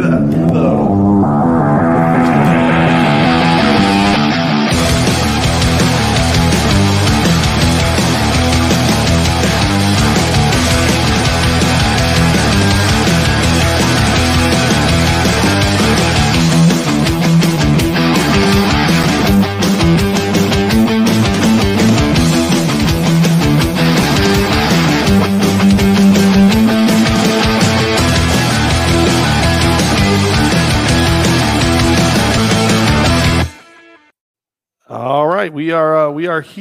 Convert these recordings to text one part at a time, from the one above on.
for that. The,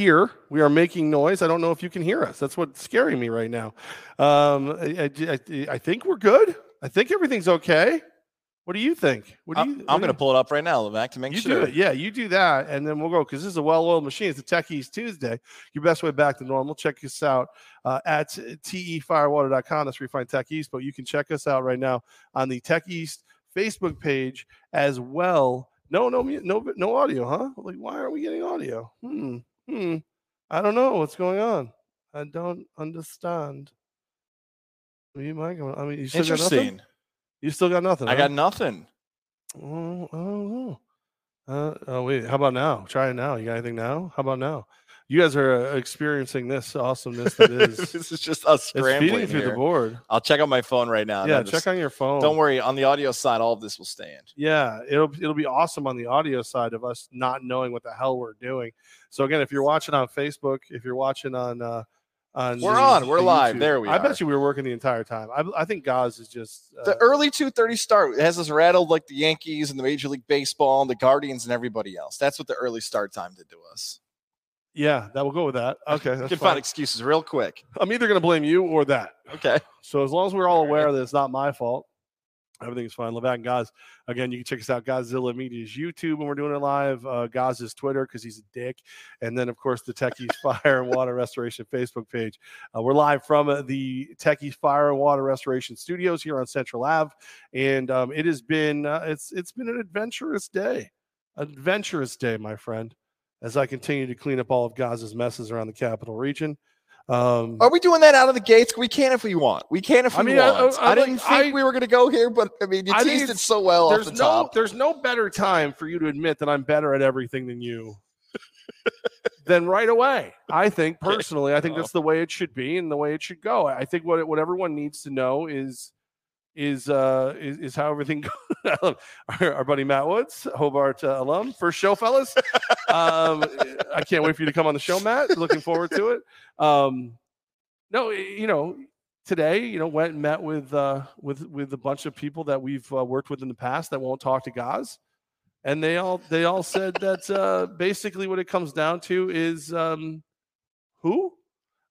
here. We are making noise. I don't know if you can hear us. That's what's scaring me right now. Um, I, I- I- think we're good. I think everything's okay. What do you think? What do I'm, you? I'm going to pull it up right now, Levack, to make You sure. do it. Yeah, you do that, and then we'll go because this is a well-oiled machine. It's a Techies Tuesday. Your best way back to normal. Check us out uh, at tefirewater.com. That's where you find Tech East, but you can check us out right now on the Tech East Facebook page as well. No, no, no, no audio, huh? Like, why aren't we getting audio? Hmm, hmm. I don't know what's going on. I don't understand. You might. I mean, you still got nothing. Interesting. You still got nothing. I huh? got nothing. Oh, I don't know. Uh, oh wait, how about now? Try it now. You got anything now? How about now? You guys are uh, experiencing this awesomeness that is. this is just us scrambling through here. the board. I'll check on my phone right now. Yeah, check just- on your phone. Don't worry. On the audio side, all of this will stand. Yeah, it'll it'll be awesome on the audio side of us not knowing what the hell we're doing. So again, if you're watching on Facebook, if you're watching on uh on We're the- on, we're the live. YouTube, There we go. I are. bet you we were working the entire time. I, I think Goz is just uh, The early 2:30 start has us rattled like the Yankees and the Major League Baseball and the Guardians and everybody else. That's what the early start time did to us. Yeah, that will go with that. Okay, You can fine. find excuses real quick. I'm either gonna blame you or that. Okay. So as long as we're all aware that it's not my fault, everything's fine. Levack and Goz. Again, you can check us out, Godzilla Media's YouTube when we're doing it live. Uh, Goz's Twitter because he's a dick, and then of course the Tech East Fire and Water Restoration Facebook page. Uh, we're live from uh, the Tech East Fire and Water Restoration Studios here on Central Ave, and um, it has been uh, it's it's been an adventurous day, adventurous day, my friend. As I continue to clean up all of Goz's messes around the capital region. Um, Are we doing that out of the gates? We can if we want. We can if we I mean, want. I- I, I didn't like- think we were going to go here, but I mean, you teased it so well there's the no top. there's no better time for you to admit that I'm better at everything than you than right away. I think personally, I think that's the way it should be and the way it should go. I think what what everyone needs to know is is uh is, is how everything goes. our, our buddy Matt Woods, Hobart uh, alum, first show, fellas. um, I can't wait for you to come on the show, Matt. Looking forward to it. Um, no, you know, today, you know, went and met with uh, with with a bunch of people that we've uh, worked with in the past that won't talk to Goz, and they all they all said that uh, basically what it comes down to is um, who.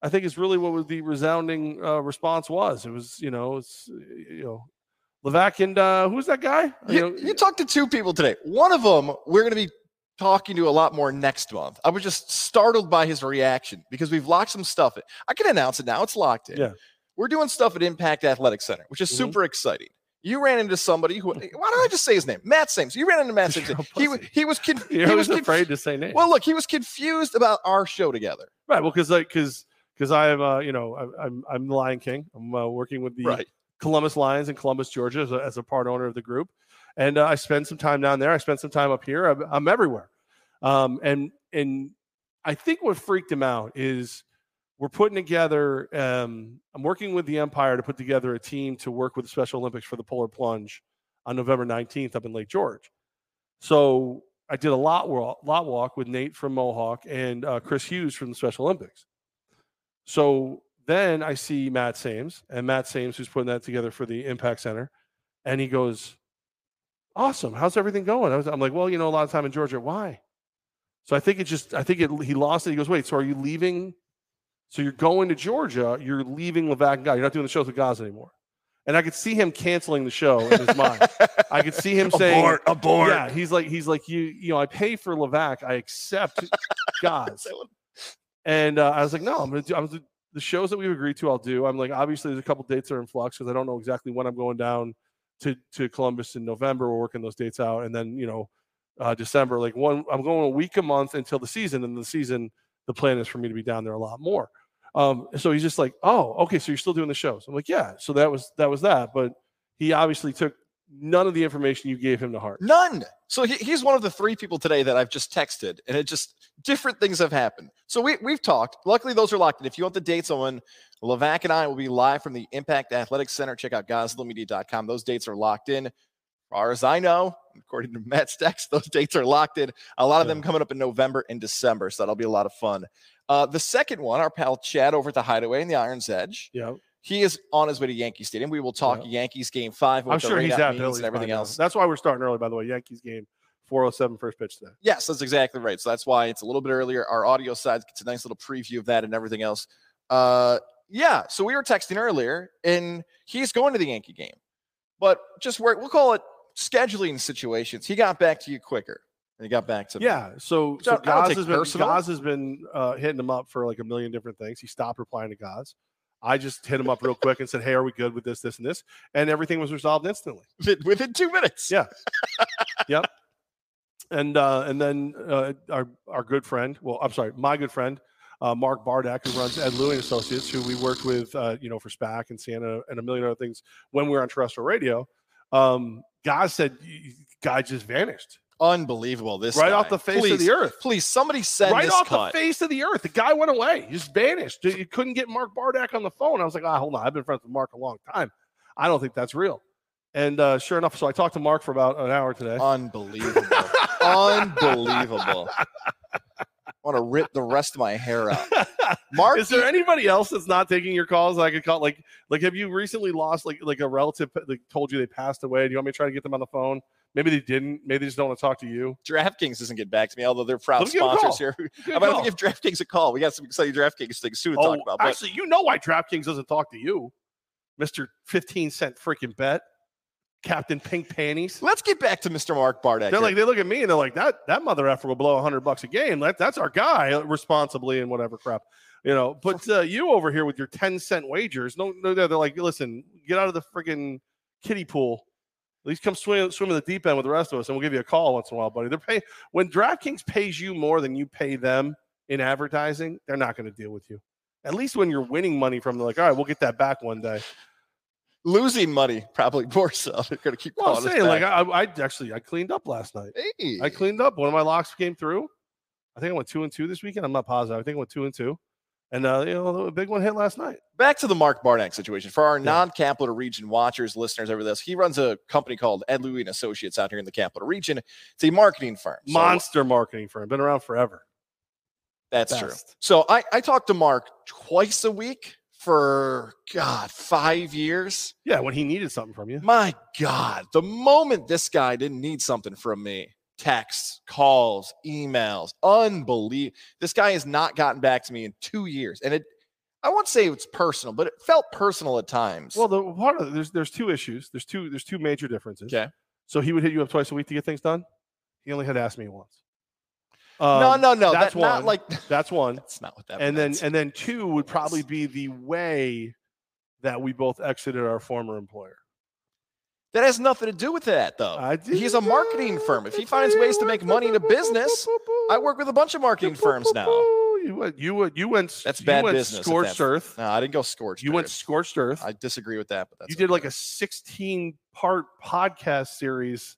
I think is really what the resounding uh, response was. It was you know it's you know Levack and uh, who's that guy? You, know, you talked to two people today. One of them we're going to be talking to a lot more next month. I was just startled by his reaction because we've locked some stuff in. I can announce it now. It's locked in. Yeah. We're doing stuff at Impact Athletic Center, which is Mhm. super exciting. You ran into somebody who. Why don't I just say his name? Matt Sims. You ran into Matt Sims. He, he was con- you're he was conf- afraid to say names. Well, look, he was confused about our show together. right. Well, because like because because I am uh, you know I'm I'm the Lion King. I'm uh, working with the Right. Columbus Lions in Columbus, Georgia, as a, as a part owner of the group. And uh, I spend some time down there. I spend some time up here. I'm, I'm everywhere. Um, and and I think what freaked him out is we're putting together. Um, I'm working with the Empire to put together a team to work with the Special Olympics for the Polar Plunge on November 19th up in Lake George. So I did a lot walk, lot walk with Nate from Mohawk and uh, Chris Hughes from the Special Olympics. So then I see Matt Sims and Matt Sims, who's putting that together for the Impact Center, and he goes, "Awesome, how's everything going?" I was, I'm like, "Well, you know, a lot of time in Georgia. Why?" So I think it just, I think it, he lost it. He goes, "Wait, so are you leaving? So you're going to Georgia? You're leaving Levack and Guy. You're not doing the shows with Gaza anymore." And I could see him canceling the show in his mind. I could see him saying, abort, abort. "Yeah." He's like, he's like, you, you know, I pay for Levack. I accept Goz. And uh, I was like, no, I'm gonna do. I'm the shows that we've agreed to. I'll do. I'm like, obviously, there's a couple dates that are in flux because I don't know exactly when I'm going down to to Columbus in November. We're working those dates out, and then you know, uh, December. Like one, I'm going a week a month until the season, and the season, the plan is for me to be down there a lot more. Um, so he's just like, oh, okay, so you're still doing the shows. I'm like, yeah. So that was that was that, but he obviously took none of the information you gave him to heart. None. So he, he's one of the three people today that I've just texted, and it just different things have happened. So we we've talked. Luckily, those are locked in. If you want the dates on when Levack and I will be live from the Impact Athletics Center, check out GosloMedia.com. Those dates are locked in. As far as I know, according to Matt's text, those dates are locked in. A lot of them coming up in November and December, so that'll be a lot of fun. Uh, the second one, our pal Chad over at the Hideaway in the Iron's Edge. Yeah, He is on his way to Yankee Stadium. We will talk Yeah. Yankees game five. I'm sure he's at Billy's and everything else. That's why we're starting early, by the way. Yankees game, 407 first pitch today. Yes, that's exactly right. So that's why it's a little bit earlier. Our audio side gets a nice little preview of that and everything else. Uh, yeah. So we were texting earlier, and he's going to the Yankee game, but just work. We'll call it scheduling situations. He got back to you quicker, and he got back to me. Yeah, so So so Goz has been. Goz has been uh, hitting him up for like a million different things. He stopped replying to Goz. I just hit him up real quick and said, "Hey, are we good with this, this, and this?" And everything was resolved instantly. Within- two minutes. Yeah. Yep. And uh, and then uh, our our good friend, well, I'm sorry, my good friend, uh, Mark Bardak, who runs Ed Lewi Associates, who we worked with, uh, you know, for SPAC and Siena and a million other things when we were on terrestrial radio. Um, Goz said, "Y- "Guy just vanished Unbelievable. This right off the face please, of the earth." Please, somebody send right off cut. the face of the earth. The guy went away. He just vanished. You couldn't get Mark Bardak on the phone. I was like, ah, hold on. I've been friends with Mark a long time. I don't think that's real. And uh, sure enough, so I talked to Mark for about an hour today. Unbelievable. Unbelievable. I want to rip the rest of my hair out. Mark, Is there anybody else that's not taking your calls? that I could call. Like, like, have you recently lost like like a relative that told you they passed away? Do you want me to try to get them on the phone? Maybe they didn't. Maybe they just don't want to talk to you. DraftKings doesn't get back to me, although they're proud Let me give 'em a sponsors here. I'm going to give DraftKings a call. We got some exciting DraftKings things too to Oh, talk about. But actually, you know why DraftKings doesn't talk to you, Mister Fifteen Cent freaking bet, Captain Pink Panties. let's get back to Mr. Mark Bardak. They're here. like, they look at me and they're like, that that mother effer will blow hundred bucks a game. That, that's our guy, responsibly and whatever crap, you know. But uh, you over here with your ten cent wagers, no, no, they're like, listen, get out of the friggin' kiddie pool. At least come swim swim in the deep end with the rest of us, and we'll give you a call once in a while, buddy. They're paying when DraftKings pays you more than you pay them in advertising. They're not going to deal with you. At least when you're winning money from, them, like, all right, we'll get that back one day. Losing money, probably more so. They're going to keep Well, I'm saying, like. I, I actually I cleaned up last night. hey, I cleaned up. One of my locks came through. I think I went two and two this weekend. I'm not positive. I think I went two and two. And uh, you know, a big one hit last night. back to the Mark Bardak situation. For our Yeah. non-capital region watchers, listeners over this, he runs a company called Ed Lewi and Associates out here in the capital region. It's a marketing firm. So Monster marketing firm. Been around forever. that's true. So I, I talk to Mark twice a week for God five years. Yeah, when he needed something from you. My God, the moment this guy didn't need something from me, texts, calls, emails, unbelievable. This guy has not gotten back to me in two years, and it. I won't say it's personal, but it felt personal at times. Well, the part of there's there's two issues. There's two there's two major differences. okay. So he would hit you up twice a week to get things done. He only had to ask me once. No, Um, no, no. that's That's not one. like That's one. that's not what that. and then and then two would probably be the way that we both exited our former employer. that has nothing to do with that, though. I He's a marketing firm. If he finds ways to make money in a business, I work with a bunch of marketing firms now. You went, you went, you went. That's you bad went business Scorched earth. No, I didn't go scorched. You went scorched earth. I disagree with that, but that's you did like a 16 part podcast series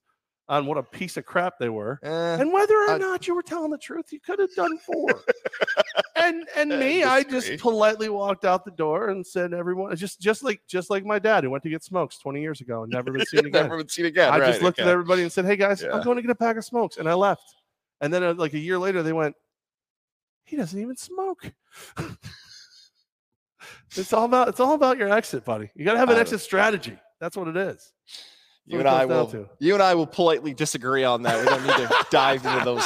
on what a piece of crap they were. Eh, And whether or I- not you were telling the truth, you could have done four. and and me, I just politely walked out the door and said, "Everyone, just just like just like my dad who went to get smokes 20 years ago and never been seen again." Never been seen again. I right, just looked okay. at everybody and said, "Hey guys, Yeah. I'm going to get a pack of smokes," and I left. And then uh, like a year later, they went, "He doesn't even smoke." it's all about it's all about your exit, buddy. You got to have an exit strategy. That's what it is. You and I will. to. You and I will politely disagree on that. We don't need to dive into those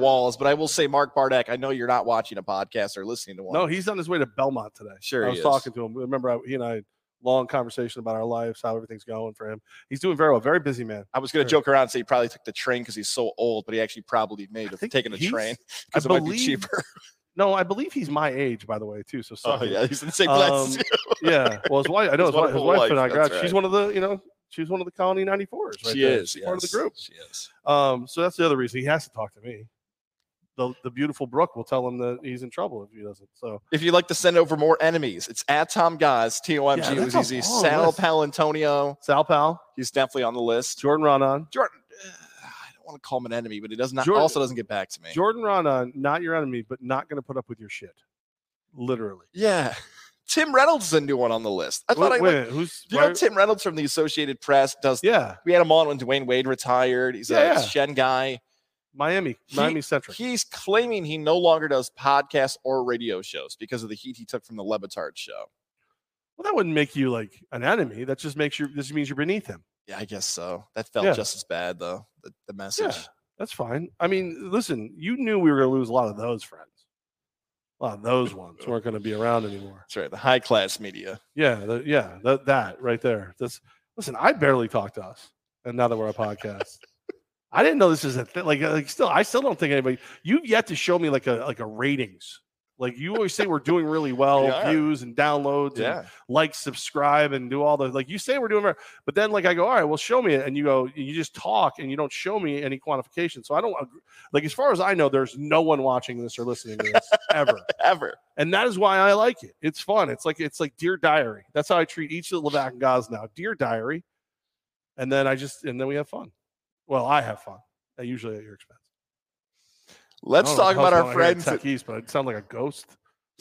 walls, but I will say, Mark Bardak, I know you're not watching a podcast or listening to one. No, he's on his way to Belmont today. Sure I was is. talking to him. Remember, I, he and I long conversation about our lives, how everything's going for him. He's doing very well. Very busy man. I was going to Sure. joke around and say he probably took the train because he's so old, but he actually probably made have taken a train because it might be cheaper. No, I believe he's my age, by the way, too. So, Oh yeah, he's in the same class. Um, yeah. Well, his wife, I know His his, wife, his wife and I got. She's one of the, you know, she's one of the Colony 94s. Right she there. is She's part of the group. She is. Um, so that's the other reason he has to talk to me. the the beautiful Brooke will tell him that he's in trouble if he doesn't. So If you'd like to send over more enemies, it's at Tom Guys, T O M G was easy. Sal list. Paolantonio, Sal Pal, he's definitely on the list. Jordan Ronan, Jordan, uh, I don't want to call him an enemy, but he does not Jordan- also doesn't get back to me. Jordan Ronan, not your enemy, but not going to put up with your shit. Literally. yeah. Tim Reynolds is a new one on the list. I thought Wait, I wait, minute, who's Do you know Tim Reynolds from the Associated Press does Yeah, we had him on when Dwyane Wade retired. He's Yeah, a yeah. Shen guy. Miami, He- Miami centric. He's claiming he no longer does podcasts or radio shows because of the heat he took from the Le Batard show. well, that wouldn't make you like an enemy. That just makes you. This means you're beneath him. Yeah, I guess so. That felt Yeah. just as bad though. The, the message. Yeah, that's fine. I mean, listen, you knew we were going to lose a lot of those friends. A lot of those ones weren't going to be around anymore. That's right. The high class media. Yeah, the, yeah, that that right there. That's listen. I barely talk to us, and now that we're a podcast, I didn't know this is a thing. Like, uh, like still, I still don't think anybody. You've yet to show me like a like a ratings. Like you always say, we're doing really well, we views and downloads, and Yeah. like, subscribe, and do all the like. You say we're doing, but then like I go, all right, well, show me it, and you go, you just talk, and you don't show me any quantification. So I don't like, as far as I know, there's no one watching this or listening to this ever Ever. and that is why I like it. It's fun. It's like it's like Dear Diary. That's how I treat each of the Levack and guys now. Dear Diary, and then I just and then we have fun. Well, I have fun. Usually at your expense. Let's I don't know talk about our going on here at friends. Tech East, but I sound like a ghost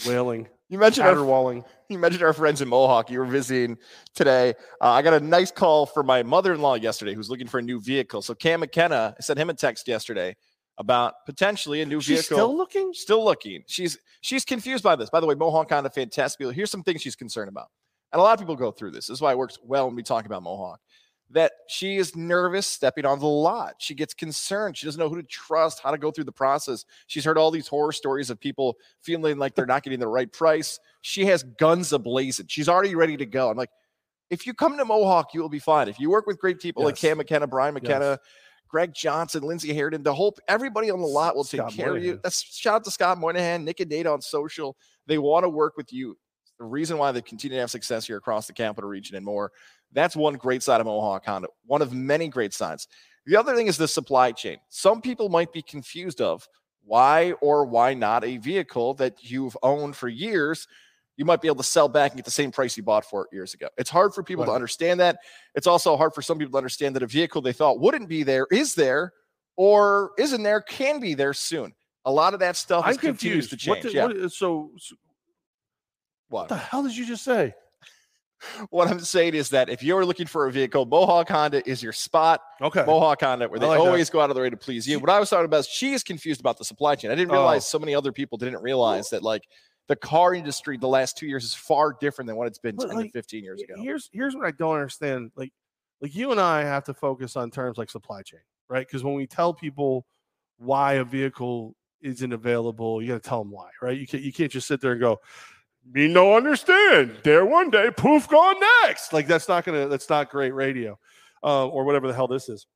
wailing, You mentioned our caterwauling. you mentioned our friends in Mohawk. You were visiting today. Uh, I got a nice call from my mother-in-law yesterday, who's looking for a new vehicle. So Cam McKenna, I sent him a text yesterday about potentially a new She's vehicle. still looking. still looking. She's she's confused by this. By the way, Mohawk Honda, fantastic. deal. Here's some things she's concerned about, and a lot of people go through this. This is why it works well when we talk about Mohawk. That she is nervous stepping on the lot. She gets concerned. She doesn't know who to trust, how to go through the process. She's heard all these horror stories of people feeling like they're not getting the right price. She has guns ablazing. She's already ready to go. I'm like, if you come to Mohawk, you will be fine. If you work with great people like Cam McKenna, Brian McKenna, Yes. Greg Johnson, Lindsey Harrington, the whole everybody on the lot will take Scott care of you. That's shout out to Scott Moynihan, Nick and Nate on social. They want to work with you. The reason why they continue to have success here across the capital region and more. That's one great side of Mohawk Honda. One of many great sides. The other thing is the supply chain. Some people might be confused of why or why not a vehicle that you've owned for years you might be able to sell back and get the same price you bought for it years ago. It's hard for people to understand that. It's also hard for some people to understand that a vehicle they thought wouldn't be there is there or isn't there, can be there soon. A lot of that stuff I'm is confused. to What change. did- yeah. what so, so what what? the hell did you just say? what I'm saying is that if you're looking for a vehicle, Mohawk Honda is your spot. Okay. Mohawk Honda, where they like that. always go out of their way to please you. What I was talking about is she is confused about the supply chain. I didn't Oh. realize so many other people didn't realize that like the car industry the last two years is far different than what it's been But, 10 to 15 years ago. Here's here's what I don't understand. Like like you and I have to focus on terms like supply chain, right? Because when we tell people why a vehicle isn't available, you got to tell them why, right? You can't you can't just sit there and go, me no understand. There one day, poof, gone next. Like that's not gonna that's not great radio, uh, or whatever the hell this is.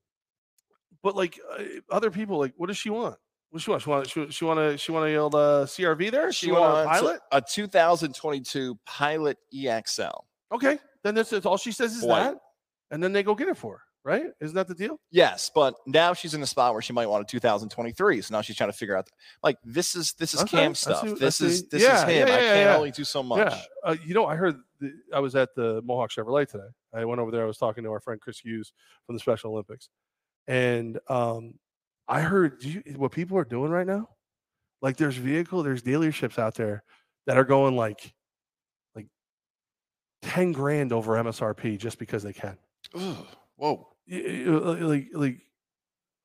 But like uh, other people, like what does she want? What does she want? She want she, she want to she want a old uh, CRV there? She, want a pilot? a 2022 Pilot EXL. Okay, then that's, that's all she says is White. that, and then they go get it for her, right? Isn't that the deal? Yes, but now she's in a spot where she might want a 2023. So now she's trying to figure out like this is this is Okay, Cam stuff. I This is this Yeah, is him. yeah, I can't yeah. only do so much. Yeah, uh, you know, I heard the, I was at the Mohawk Chevrolet today. I went over there. I was talking to our friend Chris Hughes from the Special Olympics, and um, I heard you, what people are doing right now. Like, there's vehicle, there's dealerships out there that are going like, like, ten grand over MSRP just because they can. Ugh, whoa. Like like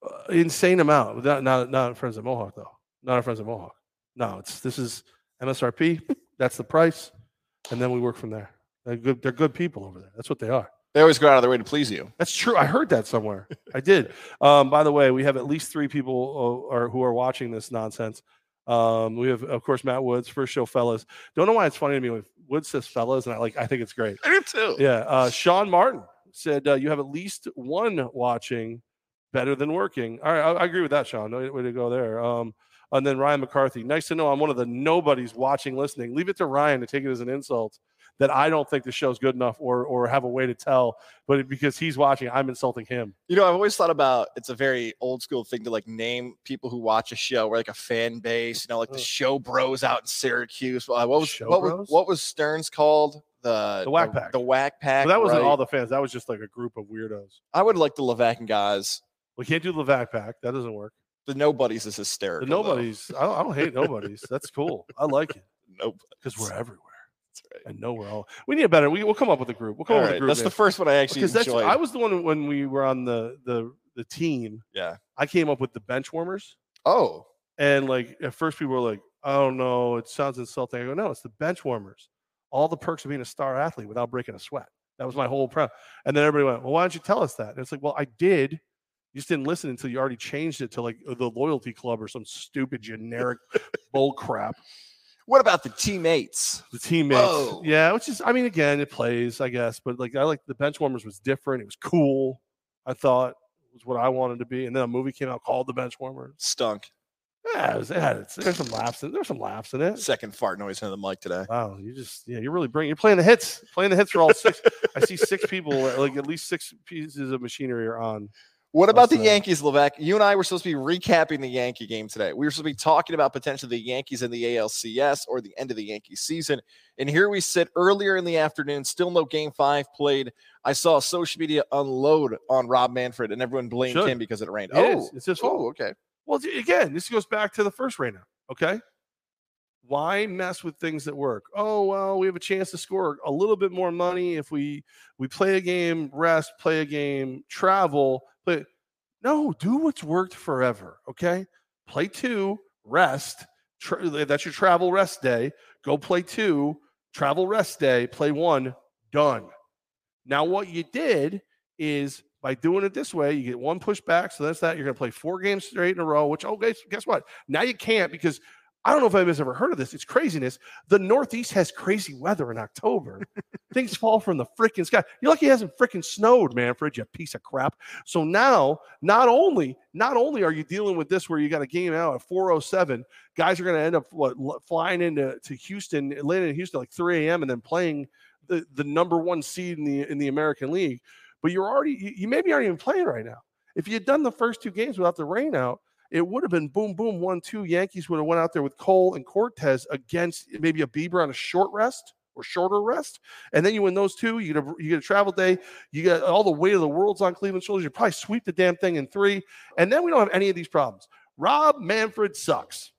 uh, insane amount. Not not not friends at Mohawk though. Not our friends at Mohawk. No, it's this is MSRP. That's the price, and then we work from there. They're good. They're good people over there. That's what they are. They always go out of their way to please you. That's true. I heard that somewhere. I did. Um, by the way, we have at least three people uh, are, who are watching this nonsense. Um, we have, of course, Matt Woods, first show fellas. Don't know why it's funny to me when Woods says fellas, and I like. I think it's great. I do too. Yeah. Uh, Sean Martin said uh, you have at least one watching better than working. All right. I, I agree with that, Sean. No way to go there. Um, and then Ryan McCarthy. Nice to know I'm one of the nobodies watching, listening. Leave it to Ryan to take it as an insult that I don't think the show's good enough or or have a way to tell. But because he's watching, I'm insulting him. You know, I've always thought about it's a very old school thing to like name people who watch a show or like a fan base. You know, like the show bros out in Syracuse. Uh, what was Show what was what was Stern's called? The The Wack Pack. The Wack Pack. But that wasn't right? all the fans. That was just like a group of weirdos. I would like the Levack guys. We can't do the Levack pack. That doesn't work. The nobodies is hysterical. though. nobodies. I don't, I don't hate nobodies. That's cool. I like it Nobody. because we're everywhere. That's right. and know we're all. We need a better. We, we'll come up with a group. We'll come All up with a group. that's the first one I actually because that's. enjoyed. I was the one when we were on the the the team. yeah. I came up with the bench warmers, Oh, and like at first people were like, "Oh no, it sounds insulting." I go, "No, it's the bench warmers. All the perks of being a star athlete without breaking a sweat." That was my whole pro. And then everybody went, "Well, why don't you tell us that?" And it's like, "Well, I did." You just didn't listen until you already changed it to like uh, the loyalty club or some stupid generic bull crap. what about the teammates? the teammates. Whoa. Yeah, which is, I mean, again, it plays, I guess, but like I like the bench warmers was different. It was cool. I thought it was what I wanted to be. And then a movie came out called The Bench Warmers. Stunk. Yeah, it, was, it had its, there's some laughs in there's some laughs in it. Second fart noise into the mic today. Wow, you just yeah, you're really bringing you're playing the hits, playing the hits for all six. I see six people, like at least six pieces of machinery are on. What about the Yankees, Levack? You and I were supposed to be recapping the Yankee game today. We were supposed to be talking about potentially the Yankees in the ALCS or the end of the Yankee season. And here we sit earlier in the afternoon, still no game five played. I saw social media unload on Rob Manfred and everyone blamed him because it rained. It oh, is. it's his oh, fault. oh, okay. Well, again, this goes back to the first right now. Okay. Why mess with things that work? Oh well, we have a chance to score a little bit more money if we we play a game, rest, play a game, travel. But no, do what's worked forever. Okay, play two, rest. Tra- that's your travel rest day. Go play two, travel rest day. Play one, done. Now what you did is by doing it this way, you get one push back. So that's that. You're going to play four games straight in a row, which, oh, guess, guess what? Now you can't because I don't know if anybody's ever heard of this. It's craziness. The Northeast has crazy weather in October. Things fall from the freaking sky. You're lucky it hasn't freaking snowed, Manfred, you piece of crap. So now, not only, not only are you dealing with this where you got a game out at 407, guys are going to end up what flying into to Houston, landing in Houston like 3 a.m. and then playing the, the number one seed in the in the American League but you're already you, you maybe aren't even playing right now. If you had done the first two games without the rain out, it would have been boom boom one two. Yankees would have went out there with Cole and Cortes against maybe a Bieber on a short rest or shorter rest, and then you win those two. You get a you get a travel day. You got all the weight of the world's on Cleveland shoulders. You probably sweep the damn thing in three, and then we don't have any of these problems. Rob Manfred sucks.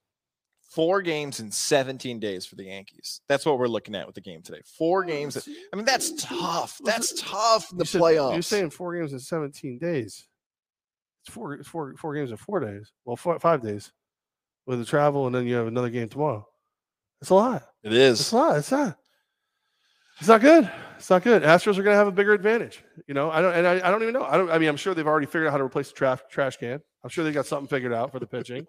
Four games in 17 days for the Yankees. That's what we're looking at with the game today. Four games. I mean, that's tough. That's tough in the You said- playoffs. You're saying four games in 17 days. It's four, it's four, four games in four days. Well, four, five days with the travel, and then you have another game tomorrow. It's a lot. It is. It's a lot. It's not. It's not good. It's not good. Astros are going to have a bigger advantage. You know, I don't, and I, I don't even know. I don't. I mean, I'm sure they've already figured out how to replace the trash trash can. I'm sure they got something figured out for the pitching.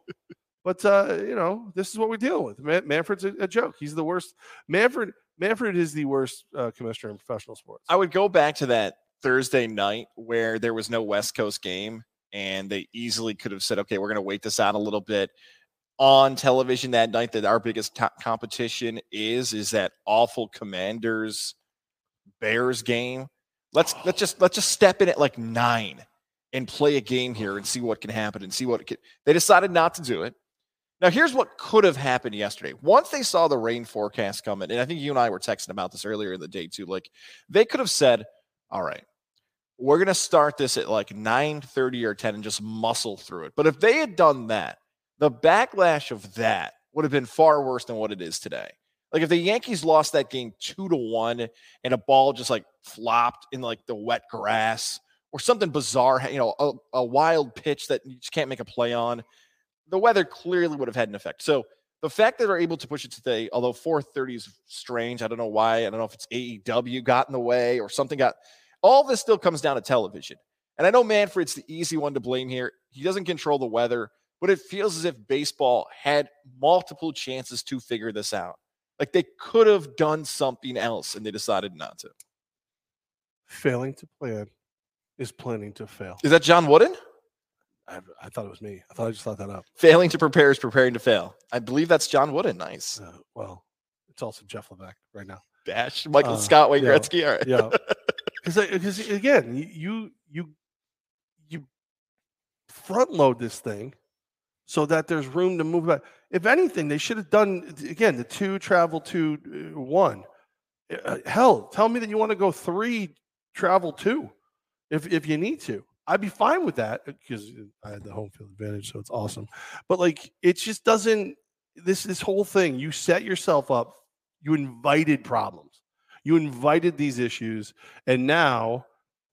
But uh, you know, this is what we're dealing with. Man, Manfred's a, a joke. He's the worst. Manfred. Manfred is the worst uh, commissioner in professional sports. I would go back to that Thursday night where there was no West Coast game and they easily could have said, okay, we're going to wait this out a little bit on television that night that our biggest co- competition is is that awful commanders bears game let's let's just let's just step in at like nine and play a game here and see what can happen and see what can. they decided not to do it now here's what could have happened yesterday once they saw the rain forecast coming and i think you and i were texting about this earlier in the day too like they could have said all right we're to start this at like 9 30 or 10 and just muscle through it but if they had done that the backlash of that would have been far worse than what it is today. Like if the Yankees lost that game two to one and a ball just like flopped in like the wet grass or something bizarre, you know, a, a wild pitch that you just can't make a play on, the weather clearly would have had an effect. So the fact that they're able to push it today, although 4:30 is strange, I don't know why. I don't know if it's AEW got in the way or something got. All this still comes down to television. And I know Manfred's the easy one to blame here. He doesn't control the weather but it feels as if baseball had multiple chances to figure this out. Like they could have done something else and they decided not to. Failing to plan is planning to fail. Is that John Wooden? I, I thought it was me. I thought I just thought that up. Failing to prepare is preparing to fail. I believe that's John Wooden. Nice. Uh, well, it's also Jeff Levack right now. Dash Michael Uh, Scott, Wayne yeah. Gretzky. All right. Yeah, because because again, you you you front load this thing so that there's room to move back. If anything, they should have done again the two travel two uh, one. Uh, hell, tell me that you want to go three travel two, if if you need to. I'd be fine with that uh, because I had the home field advantage, so it's awesome. But like, it just doesn't. This this whole thing, you set yourself up. You invited problems. You invited these issues, and now,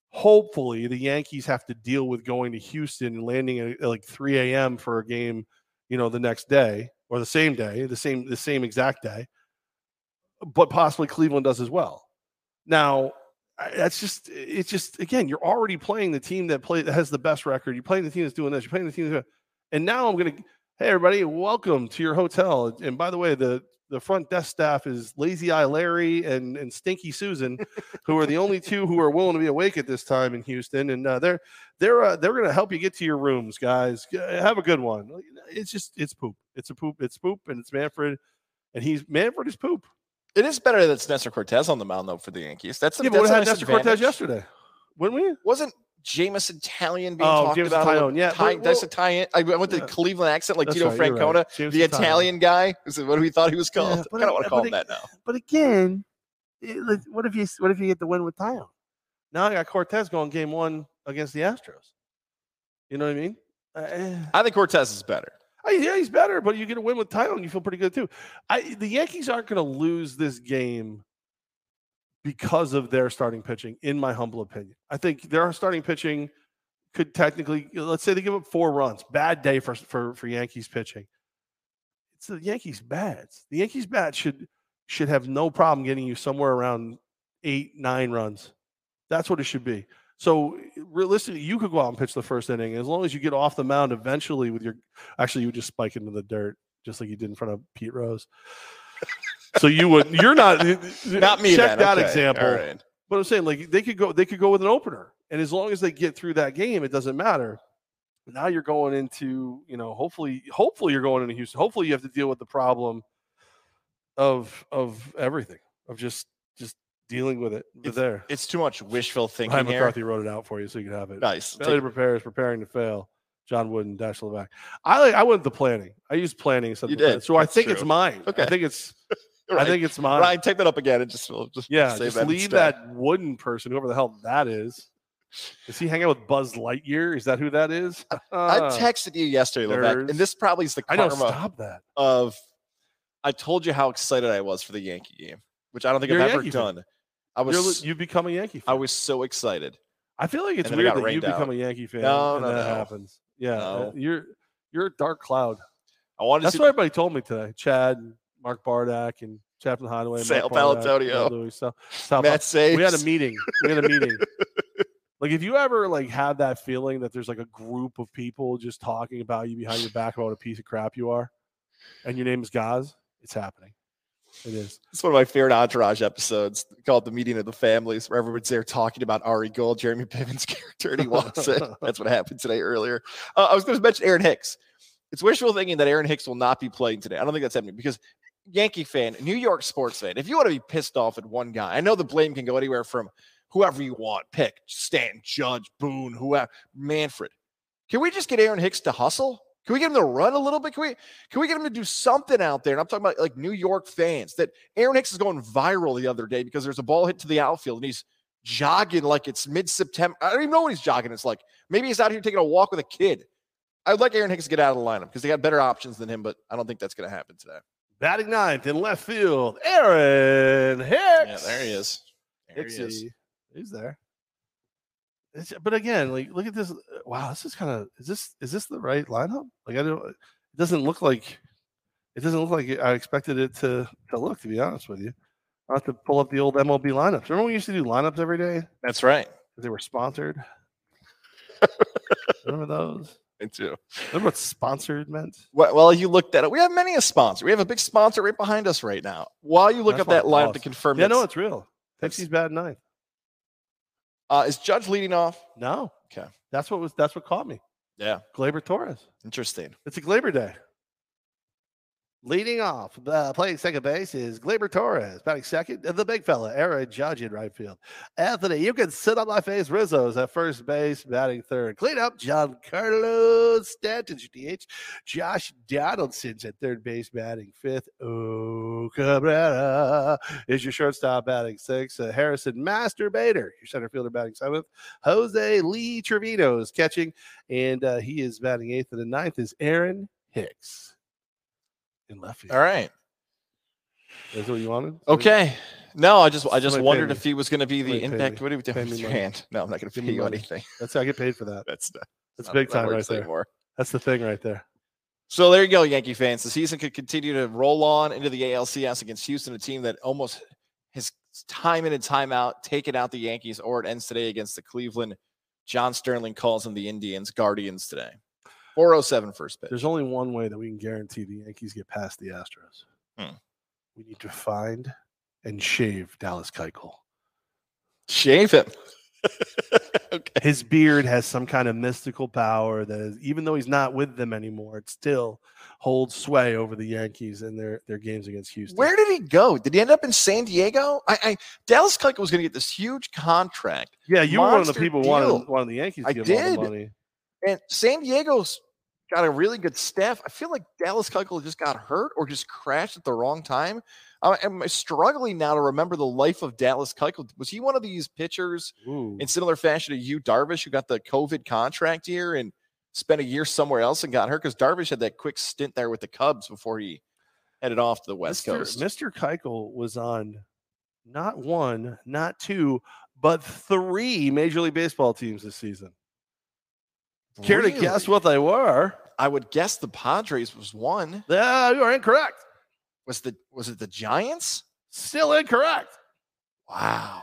hopefully, the Yankees have to deal with going to Houston and landing at, at like 3 a.m. for a game, you know, the next day or the same day, the same the same exact day. But possibly Cleveland does as well. Now, that's just it's just again, you're already playing the team that play that has the best record. You're playing the team that's doing this. You're playing the team that's and now I'm gonna hey everybody, welcome to your hotel. And by the way, the the front desk staff is Lazy Eye Larry and and Stinky Susan, who are the only two who are willing to be awake at this time in Houston, and uh, they're they're uh, they're gonna help you get to your rooms, guys. Have a good one. It's just it's poop. It's a poop. It's poop, and it's Manfred, and he's Manfred is poop. It is better that it's Nestor Cortes on the mound though for the Yankees. That's a, Yeah, but we had Nestor Cortes yesterday, wouldn't we? Wasn't Jameson Italian being Oh, talked Jameson about? Taillon, yeah, but- that's well- Italian. I went with the Yeah. Cleveland accent like That's Tito right, you're right. Francona, the Taillon. Italian guy. Is it what we thought he was called? Yeah, I but kind of want to call him that now. But again, it- like, what if you what if you get the win with Taillon? Now I got Cortes going game one against the Astros. You know what I mean? Uh, I think Cortes is better. Uh, yeah, he's better, but you get a win with Taillon, you feel pretty good too. I the Yankees aren't going to lose this game because of their starting pitching, in my humble opinion. I think their starting pitching could technically, let's say they give up four runs, bad day for for for Yankees pitching. It's the Yankees bats. The Yankees bats should should have no problem getting you somewhere around eight, nine runs. That's what it should be. So realistically, you could go out and pitch the first inning as long as you get off the mound eventually with your. Actually, you would just spike into the dirt just like you did in front of Pete Rose. so you would. You're not. Not me. Check then. that Okay. example. Right. But I'm saying like they could go they could go with an opener. And as long as they get through that game, it doesn't matter. Now you're going into, you know, hopefully hopefully you're going into Houston. Hopefully you have to deal with the problem of of everything, of just dealing with it there. It's too much wishful thinking Ryan here. McCarthy wrote it out for you so you can have it. Nice. Failure to prepare is preparing to fail. John Wooden, Dash Levack. I like I went the planning. I used planning instead You did. So I That's think it's true. mine. I think it's All I think it's mine. Ryan, take that up again and just we'll just Yeah, just that leave instead. that wooden person, whoever the hell that is. is. he hanging out with Buzz Lightyear? Is that who that is? I Ah, texted you yesterday, Levesque, and this probably is the I know. Stop that. of. I told you how excited I was for the Yankee game, which I don't think You're I've ever Yankee fan. I You're, was you become a Yankee I was so excited. I feel like it's it weird that you rained become out. a Yankee fan. No, and no, that no. happens. Yeah, uh, No. you're you're a dark cloud. I wanted That's what everybody told me today. Chad, and Mark Bardak, and Chaplain and Sal Paolantonio. Louis, so, Sal Matt saves. we had a meeting. We had a meeting. like if you ever like have that feeling that there's like a group of people just talking about you behind your back about what a piece of crap you are, and your name is Goz, it's happening. It is. It's one of my favorite Entourage episodes called "The Meeting of the Families," where everyone's there talking about Ari Gold, Jeremy Piven's character, and he wants it. That's what happened today earlier. Uh, I was going to mention Aaron Hicks. It's wishful thinking that Aaron Hicks will not be playing today. I don't think that's happening because Yankee fan, New York sports fan, if you want to be pissed off at one guy, I know the blame can go anywhere from whoever you want, pick Stan, Judge, Boone, whoever, Manfred. Can we just get Aaron Hicks to hustle? Can we get him to run a little bit? Can we can we get him to do something out there? And I'm talking about like New York fans that Aaron Hicks is going viral the other day because there's a ball hit to the outfield and he's jogging like it's mid-September. I don't even know what he's jogging. It's like maybe he's out here taking a walk with a kid. I would like Aaron Hicks to get out of the lineup because they got better options than him, but I don't think that's going to happen today. Batting ninth in left field, Aaron Hicks. Yeah, there he is. There he is. Hicksy. He's there. It's, but again, like look at this. Wow, this is kind of is this is this the right lineup? Like I don't. It doesn't look like. It doesn't look like I expected it to to look. To be honest with you, I have to pull up the old MLB lineups. Remember we used to do lineups every day That's right. they were sponsored. Remember those? Me too. Remember what sponsored meant? Well, you looked at it. We have many a sponsor. We have a big sponsor right behind us right now. While you look That's up that lineup to confirm, Yeah, no, it's real. Pepsi's bad ninth. Uh, is Judge leading off? No. Okay. That's what was. That's what caught me. Yeah, Gleyber Torres. interesting. It's a Glaber day. Leading off, uh, playing second base is Gleyber Torres. Batting second, the big fella, Aaron Judge in right field. Anthony, you can sit on my face. Rizzo's at first base, batting third. Clean up, John Carlos Stanton, DH. Josh Donaldson's at third base, batting fifth. Oh, Cabrera is your shortstop, batting sixth. Uh, Harrison Masturbator, your center fielder, batting seventh. Jose Lee Trevino is catching, and uh, he is batting eighth. And the ninth is Aaron Hicks in left field. All right. That's what you wanted? Okay. No, I just I just Somebody pay wondered me. if he was going to be the Somebody pay impact. me. What are you doing Pay with your money. hand? No, I'm not going to Give pay me you money. anything. That's how I get paid for that. That's not, That's not- big that time right works there. anymore. That's the thing right there. So there you go, Yankee fans. The season could continue to roll on into the ALCS against Houston, a team that almost has time in and time out taken out the Yankees, or it ends today against the Cleveland. John Sterling calls them the Indians Guardians today. 407 first pitch. There's only one way that we can guarantee the Yankees get past the Astros. Hmm. We need to find and shave Dallas Keuchel. Shave him. okay. His beard has some kind of mystical power that is, even though he's not with them anymore, it still holds sway over the Yankees and their their games against Houston. Where did he go? Did he end up in San Diego? I, I Dallas Keuchel was going to get this huge contract, yeah, you were one of the people deal. wanting wanting the Yankees to I give him all did. the money. and San Diego's got a really good staff. I feel like Dallas Keuchel just got hurt or just crashed at the wrong time. I'm struggling now to remember the life of Dallas Keuchel. Was he one of these pitchers Ooh. in similar fashion to Yu, Darvish, who got the COVID contract year and spent a year somewhere else and got hurt? Because Darvish had that quick stint there with the Cubs before he headed off to the West Mr. Coast. Mr. Keuchel was on not one, not two, but three Major League Baseball teams this season. Care to guess what they were? I would guess the Padres was one. Yeah, you are incorrect. Was the was it the Giants? Still incorrect. Wow.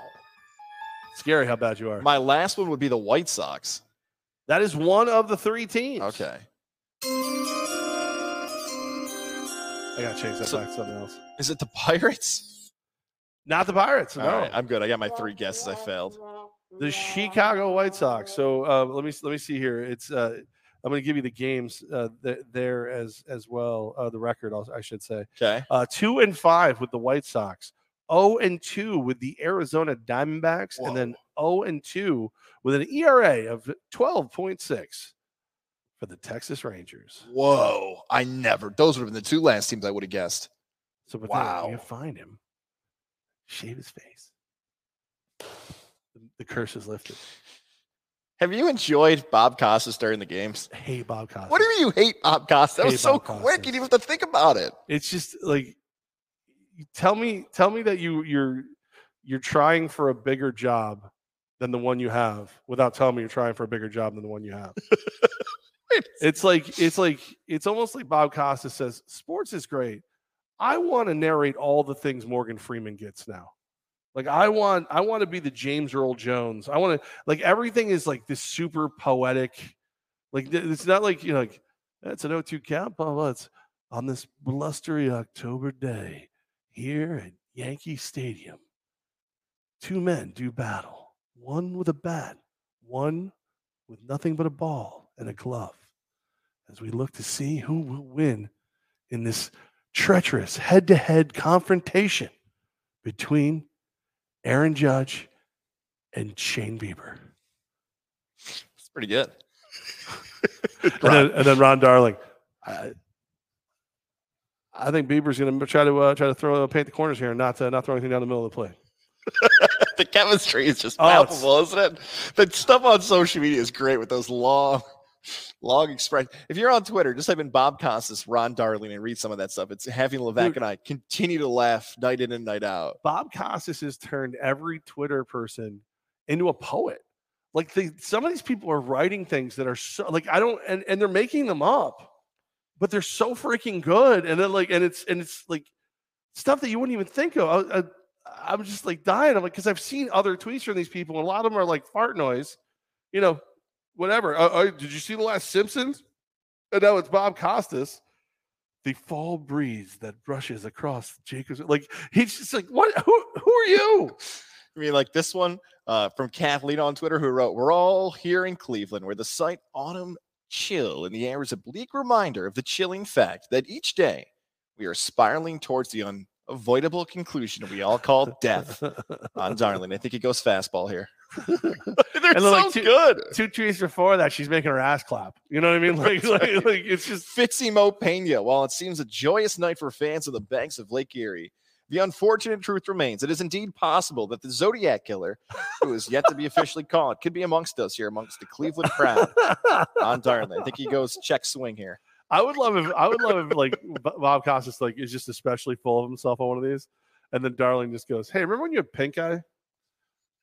Scary how bad you are. My last one would be the White Sox. that is one of the three teams. Okay. I gotta change that So- back to something else. Is it the Pirates? Not the Pirates. No, All right, I'm good. I got my three guesses. I failed. The Chicago White Sox. So uh, let me let me see here. It's uh, I'm going to give you the games uh, th- there as as well. Uh, the record, I'll- should say. Okay. Uh, two and five with the White Sox. Oh and two with the Arizona Diamondbacks, and then oh and two with an ERA of 12.6 for the Texas Rangers. Whoa. I never. Those would have been the two last teams I would have guessed. So, but Wow. wow, you find him, shave his face. The, curse is lifted. Have you enjoyed Bob Costas during the games? Hate Bob Costas. What do you mean you hate Bob Costas? That was so Bob quick. You didn't even have to think about it. it's just like tell me tell me that you you're you're trying for a bigger job than the one you have without telling me you're trying for a bigger job than the one you have it's like it's like it's almost like bob costa says sports is great i want to narrate all the things morgan freeman gets now like i want i want to be the james earl jones i want to like everything is like this super poetic like it's not like you know like that's an o2 count blah, it's on this blustery October day here at Yankee Stadium. Two men do battle, one with a bat, one with nothing but a ball and a glove, as we look to see who will win in this treacherous head to head confrontation between Aaron Judge and Shane Bieber. It's pretty good. And then, and then Ron Darling. I, I think Bieber's going to try to uh, try to throw paint the corners here and not uh, not throw anything down the middle of the plate. the chemistry is just Oh, palpable, isn't it? The stuff on social media is great with those long, long expressions. If you're on Twitter, just type in Bob Costas, Ron Darling, and read some of that stuff. It's having Levack Dude. and I continue to laugh night in and night out. Bob Costas has turned every Twitter person into a poet. Like they, some of these people are writing things that are so like I don't and, and they're making them up, but they're so freaking good. And then like and it's and it's like stuff that you wouldn't even think of. I, I, I'm just like dying. I'm like because I've seen other tweets from these people, and a lot of them are like fart noise, you know, whatever. Uh, uh, did you see the last Simpsons? And now it's Bob Costas. The fall breeze that brushes across Jacobs. Like he's just like, what? Who? Who are you? I mean, like this one uh, from Kathleen on Twitter who wrote, We're all here in Cleveland where the slight autumn chill in the air is a bleak reminder of the chilling fact that each day we are spiraling towards the unavoidable conclusion we all call death on Darling. I think he goes fastball here. They're And so then, like, two- good. Two tweets before that, she's making her ass clap. You know what I mean? Like, like, like it's just Fitzimo Pena. While it seems a joyous night for fans of the banks of Lake Erie, the unfortunate truth remains. It is indeed possible that the Zodiac Killer, who is yet to be officially caught, could be amongst us here, amongst the Cleveland crowd on Darling. I think he goes check swing here. I would love if I would love if like Bob Costas like is just especially full of himself on one of these, and then Darling just goes, "Hey, remember when you had pink eye?"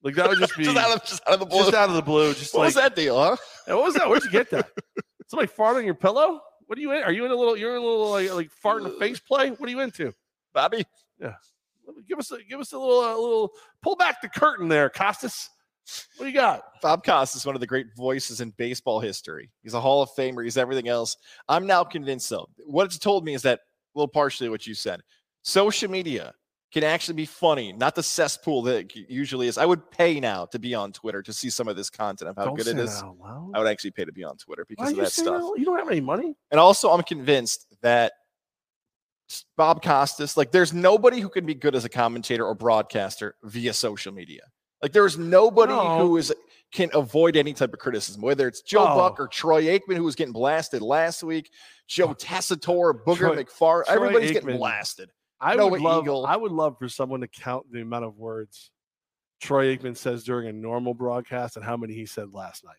Like that would just be just, out of, just out of the blue. just out of the blue. Just what like was that deal, huh? "Hey, what was that? Where'd you get that? Somebody fart on your pillow? What are you in? Are you in a little? You're in a little like like fart in the face play? What are you into? Bobby? Yeah, give us a give us a little uh, a little pull back the curtain there, Costas. What do you got? Bob Costas is one of the great voices in baseball history. He's a Hall of Famer. He's everything else. I'm now convinced, though. What it's told me is that, well, partially what you said, social media can actually be funny, not the cesspool that usually is. I would pay now to be on Twitter to see some of this content of how Don't good it is. I would actually pay to be on Twitter because are of that stuff. that? You don't have any money. And also, I'm convinced that Bob Costas, like, there's nobody who can be good as a commentator or broadcaster via social media. Like, there is nobody No. who is can avoid any type of criticism, whether it's Joe Oh. Buck or Troy Aikman, who was getting blasted last week, Joe oh. Tessitore, Booger Troy-. Troy Everybody's getting blasted. I Noah would love. Eagle. I would love for someone to count the amount of words Troy Aikman says during a normal broadcast and how many he said last night,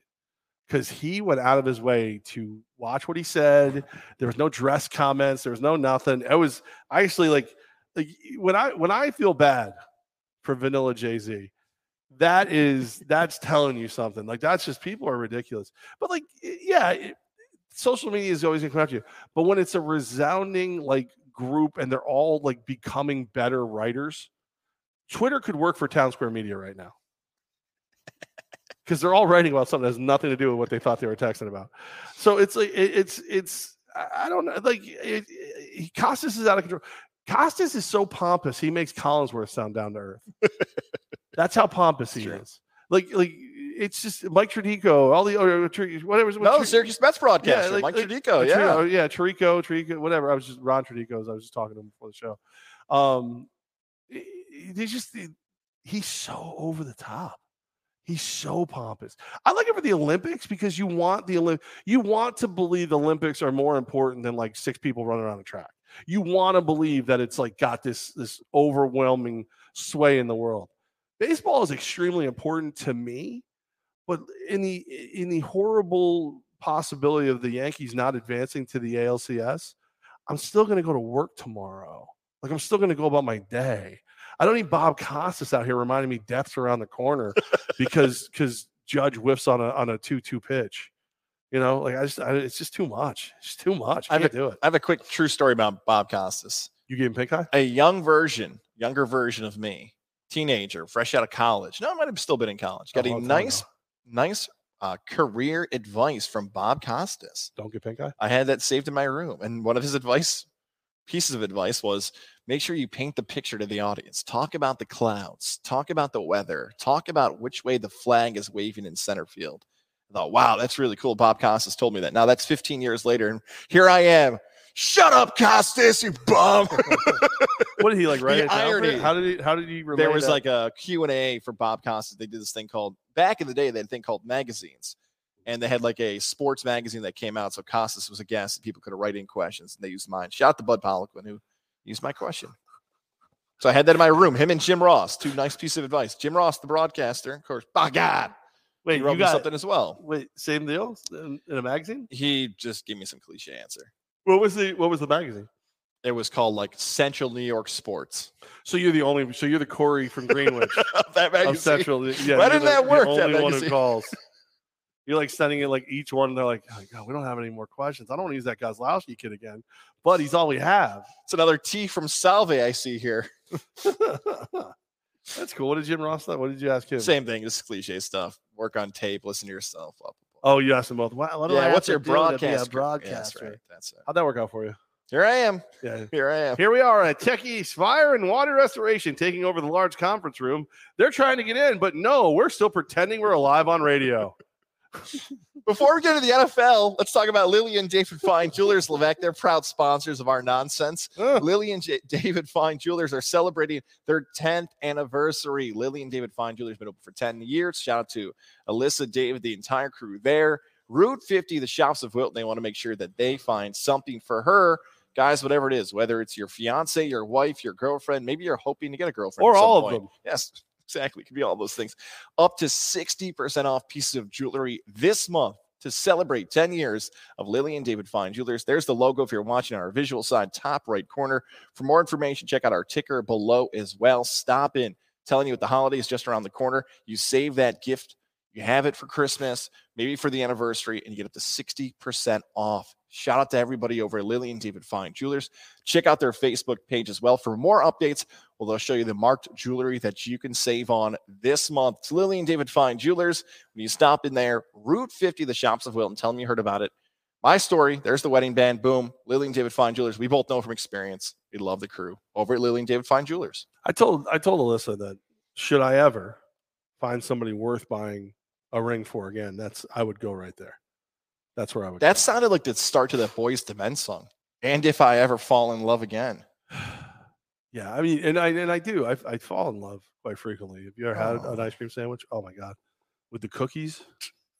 because he went out of his way to watch what he said. There was no dress comments. There was no nothing. It was I actually like like when I when I feel bad for Vanilla Jay Z. That is that's telling you something. Like that's just people are ridiculous. But like yeah, it- social media is always gonna come after you. But when it's a resounding like group and they're all like becoming better writers, Twitter could work for Town Square Media right now. Because they're all writing about something that has nothing to do with what they thought they were texting about. So it's like it, it's it's I don't know like it, it, Costas is out of control. Costas is so pompous he makes Collinsworth sound down to earth. That's how pompous he True. is. Like like it's just Mike Tradico, all the or, Tri- whatever. No, Tri- Syracuse Mets broadcaster, like- Mike like- Tradico. uh, Yeah. Tri- oh, yeah, Tarico, Tarico, whatever. I was just Ron Tarico. I was just talking to him before the show. Um, he- he- he's just he- he's so over the top. He's so pompous. I like it for the Olympics because you want the Olymp- you want to believe the Olympics are more important than like six people running on a track. You want to believe that it's like got this this overwhelming sway in the world. Baseball is extremely important to me, but in the in the horrible possibility of the Yankees not advancing to the ALCS, I'm still going to go to work tomorrow. Like I'm still going to go about my day. I don't need Bob Costas out here reminding me death's around the corner because because Judge whiffs on a on a two two pitch. You know, like I just I, it's just too much. It's too much. I I've can't do it. I have a quick true story about Bob Costas. You gave him pink eye. A young version, younger version of me, teenager, fresh out of college. No, I might have still been in college. Got A a nice, ago. Nice uh, career advice from Bob Costas. Don't get pink eye. I had that saved in my room. And one of his advice, pieces of advice was make sure you paint the picture to the audience. Talk about the clouds, talk about the weather, talk about which way the flag is waving in center field. I thought, wow, that's really cool. Bob Costas told me that. Now that's 15 years later, and here I am. Shut up, Costas, you bum. What did he like write The it down irony. How did he how did he there was that? like a q&a for bob costas they did this thing called back in the day they had a thing called magazines and they had like a sports magazine that came out so costas was a guest and people could write in questions and they used mine shout out to bud poliquin who used my question so i had that in my room him and jim ross two nice pieces of advice jim ross the broadcaster of course by god wait, he wrote you me got something as well wait, same deal in, in a magazine? he just gave me some cliche answer What was the what was the magazine? it was called like central new york sports So you're the only so you're the Corey from Greenwich that of. Central. Yeah, Why you're didn't the- that the work, that Only one who magazine? calls. You're like sending it like each one. They're like, oh, God, we don't have any more questions. I don't want to use that Kozlowski kid again, but he's all we have. it's another t from salve i see here That's cool. What did Jim Ross? Say? What did you ask him? Same thing, just cliche stuff. Work on tape, listen to yourself. Blah, blah, Oh, you asked them both. What do yeah, what's your do to be a broadcast? Broadcaster? right. That's it. How'd that work out for you? Here I am. Yeah. Here I am. Here we are at Tech East Fire and Water Restoration taking over the large conference room. They're trying to get in, but no, we're still pretending we're alive on radio. Before we get to the NFL, let's talk about Lily and David Fine Jewelers Levack. They're proud sponsors of our nonsense. Ugh. Lily and J- David Fine Jewelers are celebrating their 10th anniversary. Lily and David Fine Jewelers been open for 10 years. Shout out to Alyssa, David, the entire crew there. Route 50, the Shoppes of Wilton, they want to make sure that they find something for her. Guys, whatever it is, whether it's your fiance, your wife, your girlfriend, maybe you're hoping to get a girlfriend Or at some all of them. Yes, exactly. It could be all those things. Up to 60% off pieces of jewelry this month to celebrate 10 years of Lily and David Fine Jewelers. There's the logo if you're watching on our visual side, top right corner. For more information, check out our ticker below as well. Stop in. Telling you what the holiday is just around the corner. You save that gift. You have it for Christmas, maybe for the anniversary, and you get up to 60% off. Shout out to everybody over at Lily and David Fine Jewelers. Check out their Facebook page as well for more updates. Well, they'll show you the marked jewelry that you can save on this month. It's Lily and David Fine Jewelers. When you stop in there, Route 50, the Shoppes of Wilton, tell them you heard about it. My story, there's the wedding band. Boom. Lily and David Fine Jewelers. We both know from experience. We love the crew over at Lily and David Fine Jewelers. I told I told Alyssa that should I ever find somebody worth buying a ring for again, that's I would go right there. That's where I would. That go. sounded like the start to that Boyz II Men song. And if I ever fall in love again. yeah, I mean, and I and I do. I I fall in love quite frequently. Have you ever had Oh. an ice cream sandwich? Oh my god, with the cookies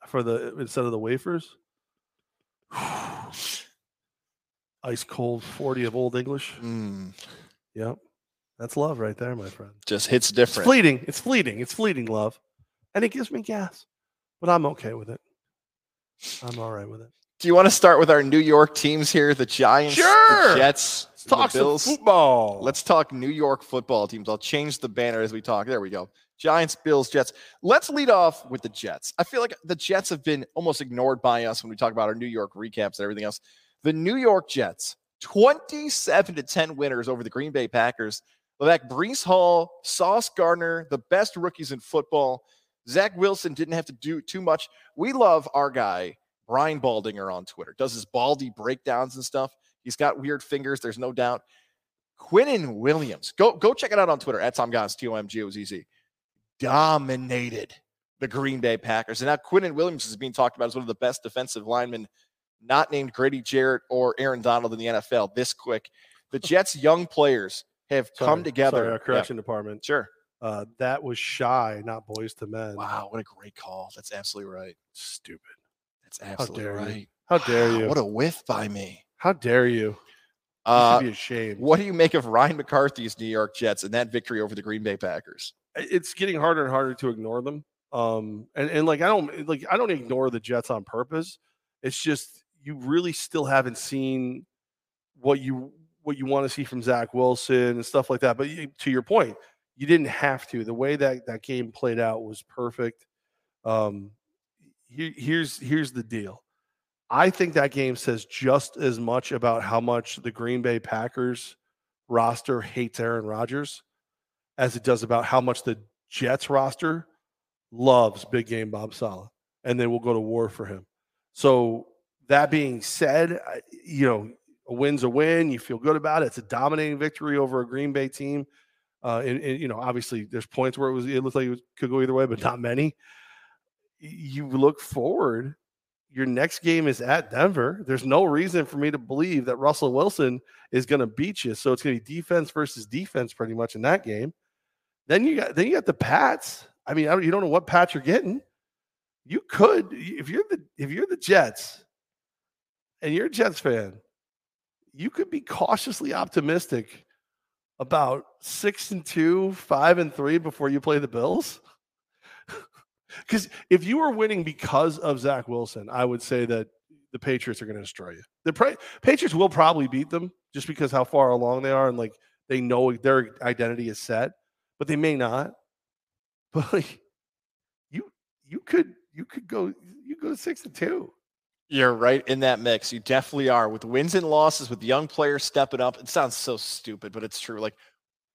for the instead of the wafers. Ice cold forty of Old English. Mm, Yep, that's love right there, my friend. just hits It's different. fleeting. It's fleeting. It's fleeting love, and it gives me gas, but I'm okay with it. I'm all right with it. Do you want to start with our New York teams here? The Giants, Sure. the Jets, Let's the talk some Bills. football. Let's talk New York football teams. I'll change the banner as we talk. There we go. Giants, Bills, Jets. Let's lead off with the Jets. I feel like the Jets have been almost ignored by us when we talk about our New York recaps and everything else. The New York Jets, 27 to 10 winners over the Green Bay Packers. Levack, Breece Hall, Sauce Gardner, the best rookies in football. Zach Wilson didn't have to do too much. We love our guy, Brian Baldinger, on Twitter. Does his baldy breakdowns and stuff. He's got weird fingers, there's no doubt. Quinnen Williams. Go go check it out on Twitter at Tom Goss, T O M G O Z Z. Dominated the Green Bay Packers. And now Quinnen Williams is being talked about as one of the best defensive linemen, not named Grady Jarrett or Aaron Donald in the NFL this quick. The Jets' young players have come Sorry, together. Sorry, our Yeah, correction department. sure. Uh, that was Shai, not Boyz II Men. Wow, what a great call. That's absolutely right. Stupid. That's absolutely you. right. How dare you? What a whiff by me. How dare you? You Uh, should be ashamed. what do you make of Ryan McCarthy's New York Jets and that victory over the Green Bay Packers? It's getting harder and harder to ignore them. Um, and, and like I don't like I don't ignore the Jets on purpose. It's just you really still haven't seen what you what you want to see from Zach Wilson and stuff like that. But you, to your point, you didn't have to. The way that that game played out was perfect. Um, here, here's here's the deal. I think that game says just as much about how much the Green Bay Packers roster hates Aaron Rodgers as it does about how much the Jets roster loves big game Bob Saleh, and they will go to war for him. So that being said, you know, a win's a win. You feel good about it. It's a dominating victory over a Green Bay team. Uh, and, and you know, obviously, there's points where it was it looked like it was, could go either way, but not many. You look forward. Your next game is at Denver. There's no reason for me to believe that Russell Wilson is going to beat you. So it's going to be defense versus defense pretty much in that game. Then you got then you got the Pats. I mean, I don't, you don't know what Pats you're getting. You could if you're the if you're the Jets and you're a Jets fan, you could be cautiously optimistic about six and two, five and three before you play the Bills. Because if you were winning because of Zach Wilson, I would say that the Patriots are going to destroy you. The pra- Patriots will probably beat them just because how far along they are and like they know their identity is set, but they may not. But like you, you could you could go you go six and two. You're right in that mix. You definitely are. With wins and losses, with young players stepping up. It sounds so stupid, but it's true. Like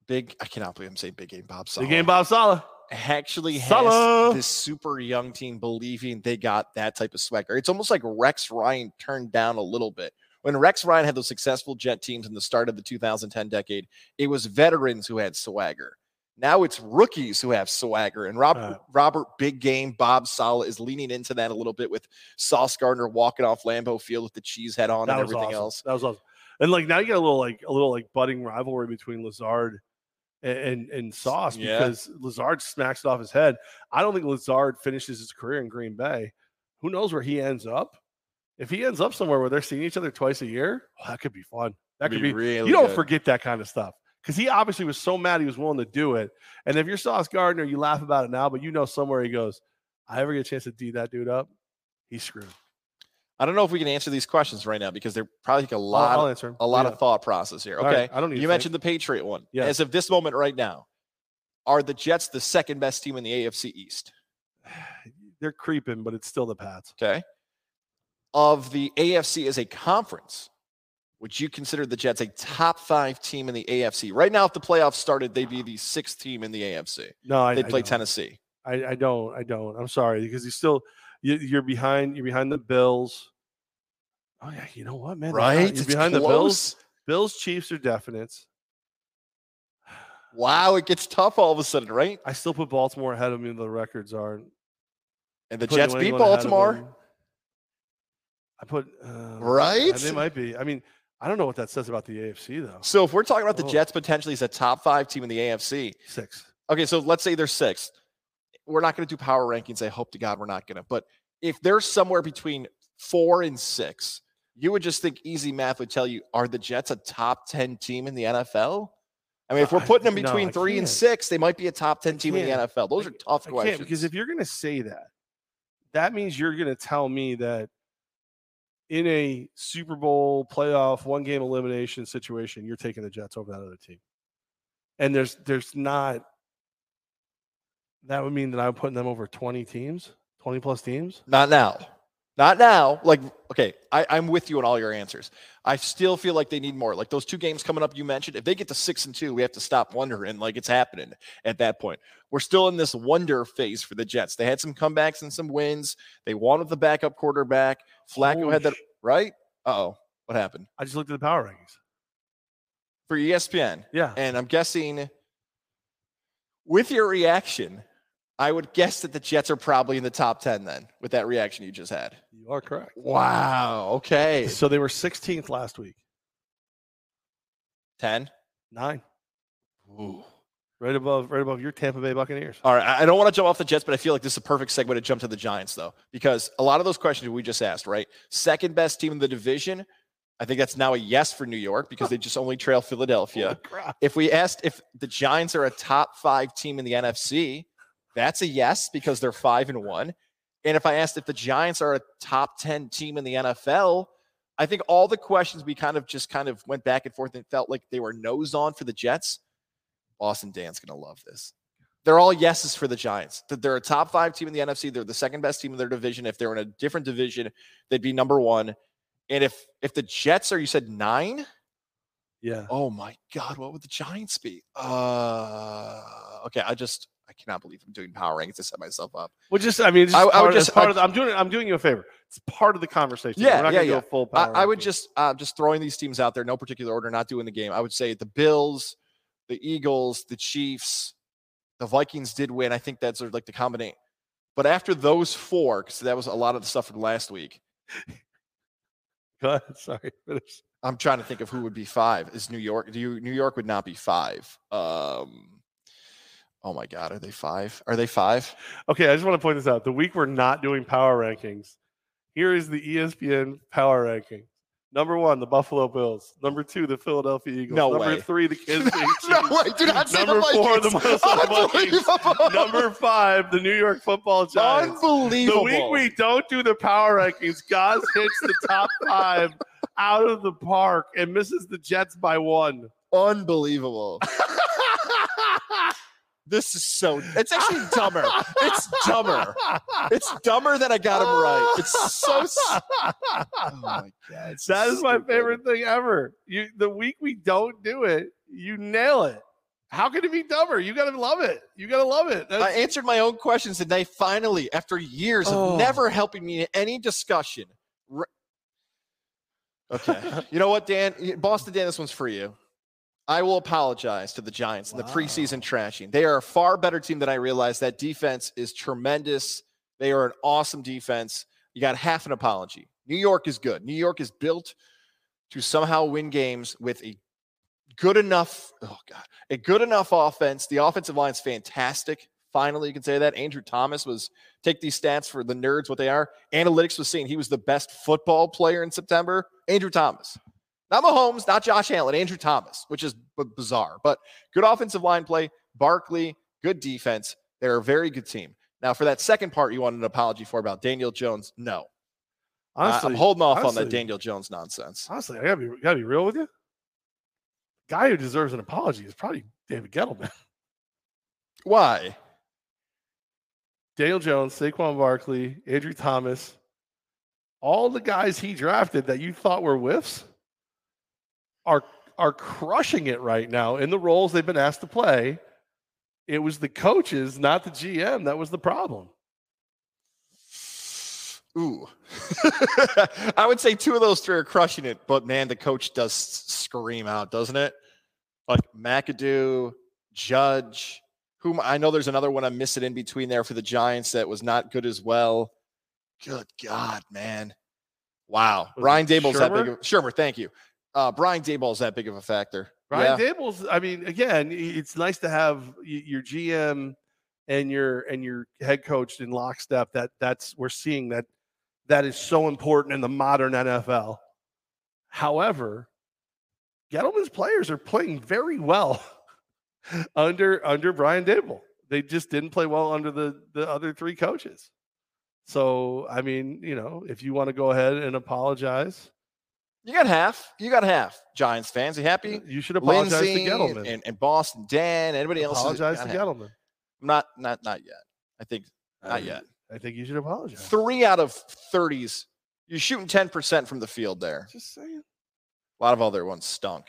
big, I cannot believe I'm saying big game Bob Saleh. game Bob Saleh. actually has this super young team believing they got that type of swagger. It's almost like Rex Ryan turned down a little bit. When Rex Ryan had those successful jet teams in the start of the 2010 decade, it was veterans who had swagger. Now it's rookies who have swagger, and Robert Uh. Robert Big Game Bob Saleh is leaning into that a little bit with Sauce Gardner walking off Lambeau Field with the cheese head on and everything awesome. else. That was awesome. And like now you got a little like a little like budding rivalry between Lazard and and, and Sauce Yeah. because Lazard smacks it off his head. I don't think Lazard finishes his career in Green Bay. Who knows where he ends up? If he ends up somewhere where they're seeing each other twice a year, oh, that could be fun. That could be. really you don't good. forget that kind of stuff because he obviously was so mad he was willing to do it. And if you're Sauce Gardner, you laugh about it now, but you know somewhere he goes, I ever get a chance to d that dude up, he's screwed. I don't know if we can answer these questions right now because they're probably a I'll- lot, I'll, answer him. a lot Yeah. of thought process here. Okay, right, I don't need. you mentioned think. the Patriot one. Yeah. As of this moment right now, are the Jets the second best team in the AFC East? they're creeping, but it's still the Pats. Okay. Of the AFC as a conference, would you consider the Jets a top five team in the AFC? Right now, if the playoffs started, they'd be the sixth team in the AFC. No, I, They'd I play don't. Tennessee. I, I don't. I don't. I'm sorry because you still you, you're behind. You're behind the Bills. Oh yeah, you know what, man? Right? You're It's behind the Bills. close. Bills, Chiefs are definite. Wow, it gets tough all of a sudden, right? I still put Baltimore ahead of me. The records are. And the Jets beat England ahead of Baltimore. I put uh, Right? They might be. I mean, I don't know what that says about the AFC though. So if we're talking about the Oh. Jets potentially as a top five team in the AFC, Six. okay, so let's say they're sixth. We're not going to do power rankings. I hope to God we're not going to. But if they're somewhere between four and six, you would just think easy math would tell you, are the Jets a top 10 team in the NFL? I mean, if we're putting them between I three and can't. six, they might be a top 10 team in the. NFL. Those I- are tough I questions. because if you're going to say that, that means you're going to tell me that in a Super Bowl playoff one game elimination situation, you're taking the Jets over that other team. And there's there's not that would mean that I'm putting them over 20 teams, 20 plus teams. Not now. Not now. Like, okay, I, I'm with you on all your answers. I still feel like they need more. Like those two games coming up you mentioned, if they get to six and two, we have to stop wondering like it's happening at that point. We're still in this wonder phase for the Jets. They had some comebacks and some wins. They with the backup quarterback. Flacco Holy had that right. Uh oh, what happened I just looked at the power rankings. for ESPN? Yeah. And I'm guessing with your reaction, I would guess that the Jets are probably in the top 10 then with that reaction you just had. You are correct. Wow. Okay. So they were 16th last week. 10. Nine. Ooh. Right above right above your Tampa Bay Buccaneers. All right. I don't want to jump off the Jets, but I feel like this is a perfect segue to jump to the Giants, though, because a lot of those questions we just asked, right? Second best team in the division. I think that's now a yes for New York because they just only trail Philadelphia. If we asked if the Giants are a top five team in the NFC, that's a yes because they're five and one. And if I asked if the Giants are a top 10 team in the NFL, I think all the questions we kind of just kind of went back and forth and felt like they were nose on for the Jets. Boston Dan's going to love this. They're all yeses for the Giants. That they're a top five team in the NFC. They're the second best team in their division. If they're in a different division, they'd be number one. And if if the Jets are, you said nine. Yeah. Oh my God, what would the Giants be? Uh, okay, I just I cannot believe I'm doing power rankings to set myself up. Well, just I mean, it's I, I, would just part I, of the, I'm doing I'm doing you a favor. It's part of the conversation. Yeah, We're not yeah, gonna yeah. go full I, power. I would ranking. just uh, just throwing these teams out there, no particular order, not doing the game. I would say the Bills, the Eagles, the Chiefs, the Vikings did win. I think that's sort of like the combination. But after those four, because that was a lot of the stuff from last week. Go ahead. Sorry. Finish. I'm trying to think of who would be five. Is New York? Do you New York would not be five? Um, oh my God, are they five? Are they five? Okay, I just want to point this out. The week we're not doing power rankings, here is the ESPN power ranking. Number one, the Buffalo Bills. Number two, the Philadelphia Eagles. No Number way. three, the Kansas City no way! Do not say Number the four, the. Minnesota Vikings. Number five, the New York Football Giants. Unbelievable. The week we don't do the power rankings, Goz hits the top five out of the park and misses the Jets by one. Unbelievable. This is so. It's actually dumber. It's dumber. It's dumber than I got him right. It's so. Oh my god! it's that is my stupid. favorite thing ever. You the week we don't do it, you nail it. How can it be dumber? You gotta love it. You gotta love it. I answered my own questions today. Finally, after years Oh. of never helping me in any discussion. Re- Okay. you know what, Dan? Boston Dan, this one's for you. I will apologize to the Giants in the preseason trashing. They are a far better team than I realized. That defense is tremendous. They are an awesome defense. You got half an apology. New York is good. New York is built to somehow win games with a good enough, oh God, a good enough offense. The offensive line's fantastic. Finally, you can say that. Andrew Thomas was, take these stats for the nerds, what they are. Analytics was saying he was the best football player in September. Andrew Thomas. Not Mahomes, not Josh Allen, Andrew Thomas, which is b- bizarre. But good offensive line play. Barkley, good defense. They're a very good team. Now, for that second part you wanted an apology for about Daniel Jones, no. Honestly, I'm holding off on that Daniel Jones nonsense. Honestly, I gotta be gotta be real with you. Guy who deserves an apology is probably David Gettleman. Why? Daniel Jones, Saquon Barkley, Andrew Thomas, all the guys he drafted that you thought were whiffs are are crushing it right now in the roles they've been asked to play. It was the coaches, not the GM, that was the problem. Ooh. I would say two of those three are crushing it, but man, the coach does scream out, doesn't it? Like McAdoo, Judge, whom I know there's another one I'm missing in between there for the Giants that was not good as well. Good God, man. Wow. Was it Brian Daboll's that big Shurmur? of Shurmur, thank you. Uh, Brian Daboll's that big of a factor. Brian yeah. Daboll's, I mean, again, it's nice to have your GM and your and your head coach in lockstep. That that's we're seeing that that is so important in the modern NFL. However, Gettleman's players are playing very well under under Brian Daboll. They just didn't play well under the the other three coaches. So, I mean, you know, if you want to go ahead and apologize, You got half. You got half. Giants fans. You happy? Uh, you should apologize Lindsay to Gettleman. and, and Boston Dan, anybody else. apologize to half. Gettleman. Not not not yet. I think I not mean, yet. I think you should apologize. Three out of thirties. You're shooting ten percent from the field there. Just saying. A lot of other ones stunk.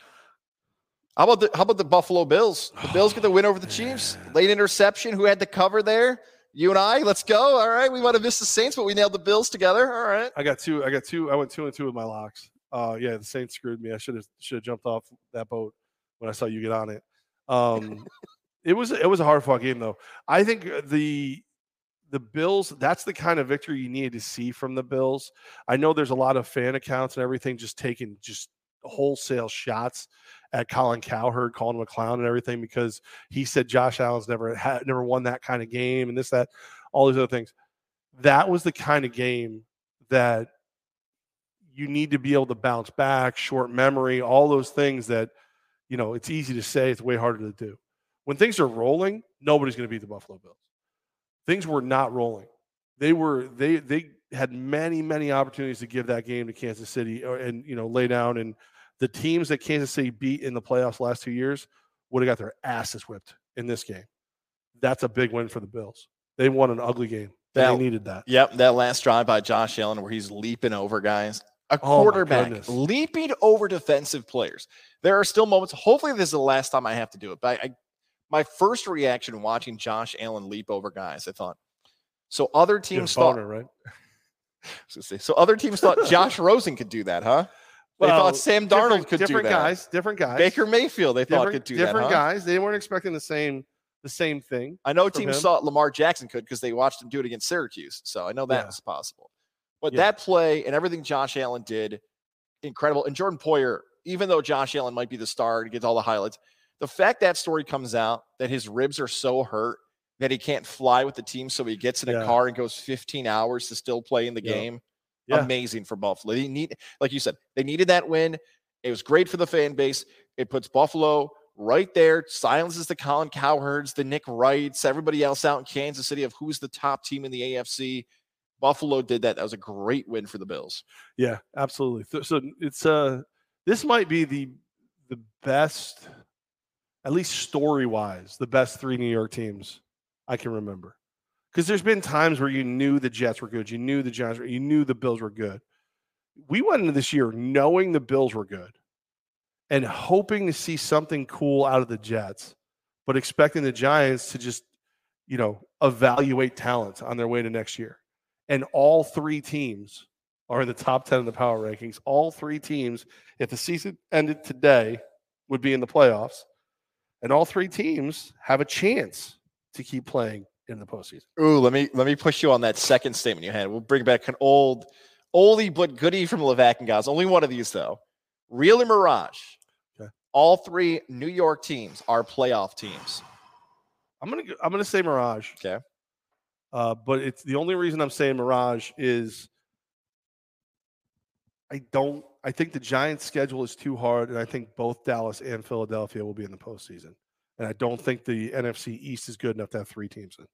How about the how about the Buffalo Bills? The Bills get the win over the oh, Chiefs. Late interception. Who had the cover there? You and I. Let's go. All right. We might have missed the Saints, but we nailed the Bills together. All right. I got two. I got two. I went two and two with my locks. Uh, yeah, the Saints screwed me. I should have should have jumped off that boat when I saw you get on it. Um, it was it was a hard fought game though. I think uh, the the Bills. That's the kind of victory you needed to see from the Bills. I know there's a lot of fan accounts and everything just taking just wholesale shots at Colin Cowherd, calling him a clown and everything because he said Josh Allen's never had never won that kind of game and this that all these other things. That was the kind of game that you need to be able to bounce back, short memory, all those things that, you know, it's easy to say, it's way harder to do. When things are rolling, nobody's going to beat the Buffalo Bills. Things were not rolling. They were they they had many many opportunities to give that game to Kansas City or, and you know lay down and the teams that Kansas City beat in the playoffs last two years would have got their asses whipped in this game. That's a big win for the Bills. They won an ugly game. That- they needed that. Yep. That last drive by Josh Allen where he's leaping over guys. A Oh quarterback leaping over defensive players. There are still moments. Hopefully, this is the last time I have to do it. But I, I my first reaction watching Josh Allen leap over guys, I thought. So other teams thought. boner, right? I was gonna say, So other teams thought Josh Rosen could do that, huh? They Well, thought Sam different- Darnold could do that. different guys, different guys. Baker Mayfield, they thought different, could do that. different huh? guys. They weren't expecting the same the same thing. I know teams him. thought Lamar Jackson could because they watched him do it against Syracuse. So I know that Yeah. was possible. But Yeah. that play and everything Josh Allen did, incredible. And Jordan Poyer, even though Josh Allen might be the star and gets all the highlights, the fact that story comes out that his ribs are so hurt that he can't fly with the team, so he gets in a car and goes 15 hours to still play in the Yeah. game. Yeah. Amazing for Buffalo. They need, like you said, they needed that win. It was great for the fan base. It puts Buffalo right there, silences the Colin Cowherds, the Nick Wrights, everybody else out in Kansas City of who's the top team in the AFC. Buffalo did that. That was a great win for the Bills. Yeah, absolutely. So, it's uh this might be the the best, at least story wise, the best three New York teams I can remember. Because there's been times where you knew the Jets were good, you knew the Giants, were, you knew the Bills were good. We went into this year knowing the Bills were good and hoping to see something cool out of the Jets, but expecting the Giants to just, you know, evaluate talent on their way to next year. And all three teams are in the top 10 of the power rankings. All three teams, if the season ended today, would be in the playoffs, and all three teams have a chance to keep playing in the postseason. Ooh, let me let me push you on that second statement you had. We'll bring back an old, oldie but goodie from Levack and Goz. Only one of these though. Real and Mirage. Okay. All three New York teams are playoff teams. I'm gonna I'm gonna say Mirage. Okay. Uh, but it's the only reason I'm saying Mirage is I don't I think the Giants' schedule is too hard, and I think both Dallas and Philadelphia will be in the postseason. And I don't think the NFC East is good enough to have three teams in.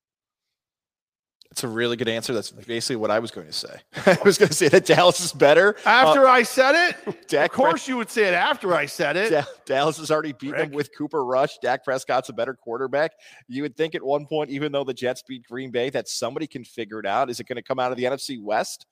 That's a really good answer. That's basically what I was going to say. I was going to say that Dallas is better. After uh, I said it, Dak of course you would say it after I said it. Da- Dallas has already beaten them with Cooper Rush. Dak Prescott's a better quarterback. You would think at one point, even though the Jets beat Green Bay, that somebody can figure it out. Is it going to come out of the NFC West?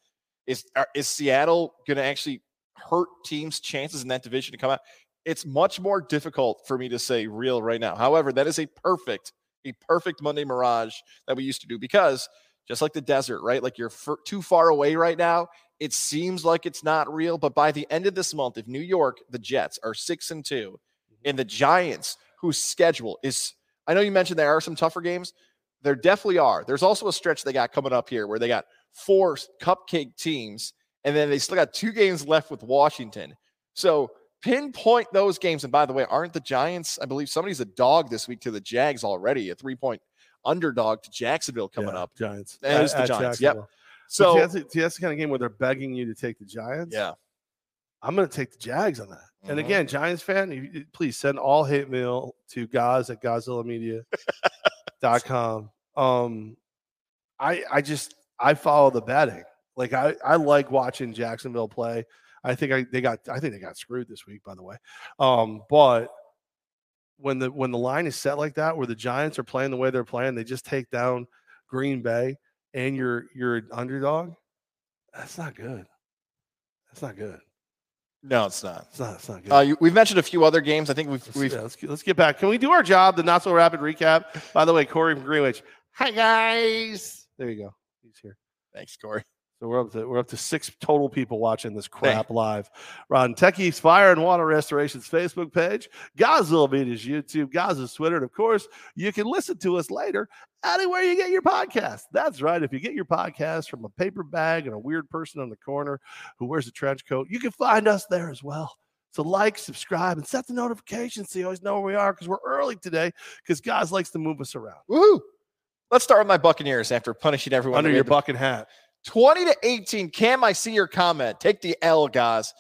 Is are- is Seattle going to actually hurt teams' chances in that division to come out? It's much more difficult for me to say real right now. However, that is a perfect, a perfect Monday Mirage that we used to do because just like the desert, right? Like you're fur- too far away right now. It seems like it's not real, but by the end of this month, if New York, the Jets are six and two, mm-hmm. and the Giants, whose schedule is, I know you mentioned there are some tougher games. There definitely are. There's also a stretch they got coming up here where they got four cupcake teams, and then they still got two games left with Washington. So pinpoint those games. And by the way, aren't the Giants? I believe somebody's a dog this week to the Jags already, a three point underdog to Jacksonville coming Yeah, up. Giants. That is the Giants, yep. So that's, the- that's the kind of game where they're begging you to take the Giants. yeah, I'm going to take the Jags on that. And Mhm. again, Giants fan, you- please send all hate mail to guys at GodzillaMedia.com. um, I I just I follow the betting. Like I I like watching Jacksonville play. I think I they got I think they got screwed this week, by the way. Um, but when the when the line is set like that, where the Giants are playing the way they're playing, they just take down Green Bay and you're you're an underdog. That's not good. That's not good. no, it's not. It's not. It's not good. Uh, you, we've mentioned a few other games. I think we've Let's, we've yeah, let's, let's get back. Can we do our job? The not so rapid recap. By the way, Corey from Greenwich. Hi guys. There you go. He's here. thanks, Corey. So we're up to we're up to six total people watching this crap live. We're Tech East Fire and Water Restoration's Facebook page, Godzilla Media's YouTube, Goz's Twitter, and of course, you can listen to us later anywhere you get your podcast. That's right. If you get your podcast from a paper bag and a weird person on the corner who wears a trench coat, you can find us there as well. So like, subscribe, and set the notifications so you always know where we are because we're early today because Goz likes to move us around. Woohoo! Let's start with my Buccaneers after punishing everyone Under your to- bucket hat. 20 to 18. Cam, I see your comment. Take the L, guys.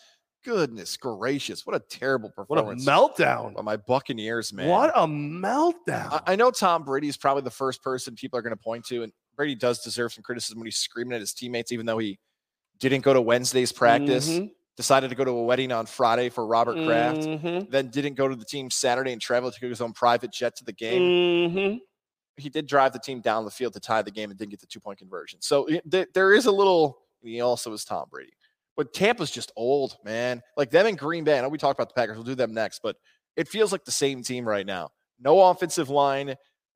Goodness gracious. What a terrible performance. What a meltdown. by my Buccaneers, man. What a meltdown. I, I know Tom Brady is probably the first person people are going to point to, and Brady does deserve some criticism when he's screaming at his teammates, even though he didn't go to Wednesday's practice, Mhm. decided to go to a wedding on Friday for Robert Kraft, Mhm. then didn't go to the team Saturday and traveled to his own private jet to the game. Mhm. He did drive the team down the field to tie the game and didn't get the two point conversion. So there- is a little, he also is Tom Brady. But Tampa's just old, man. Like them and Green Bay. I know we talked about the Packers. We'll do them next, but it feels like the same team right now. No offensive line.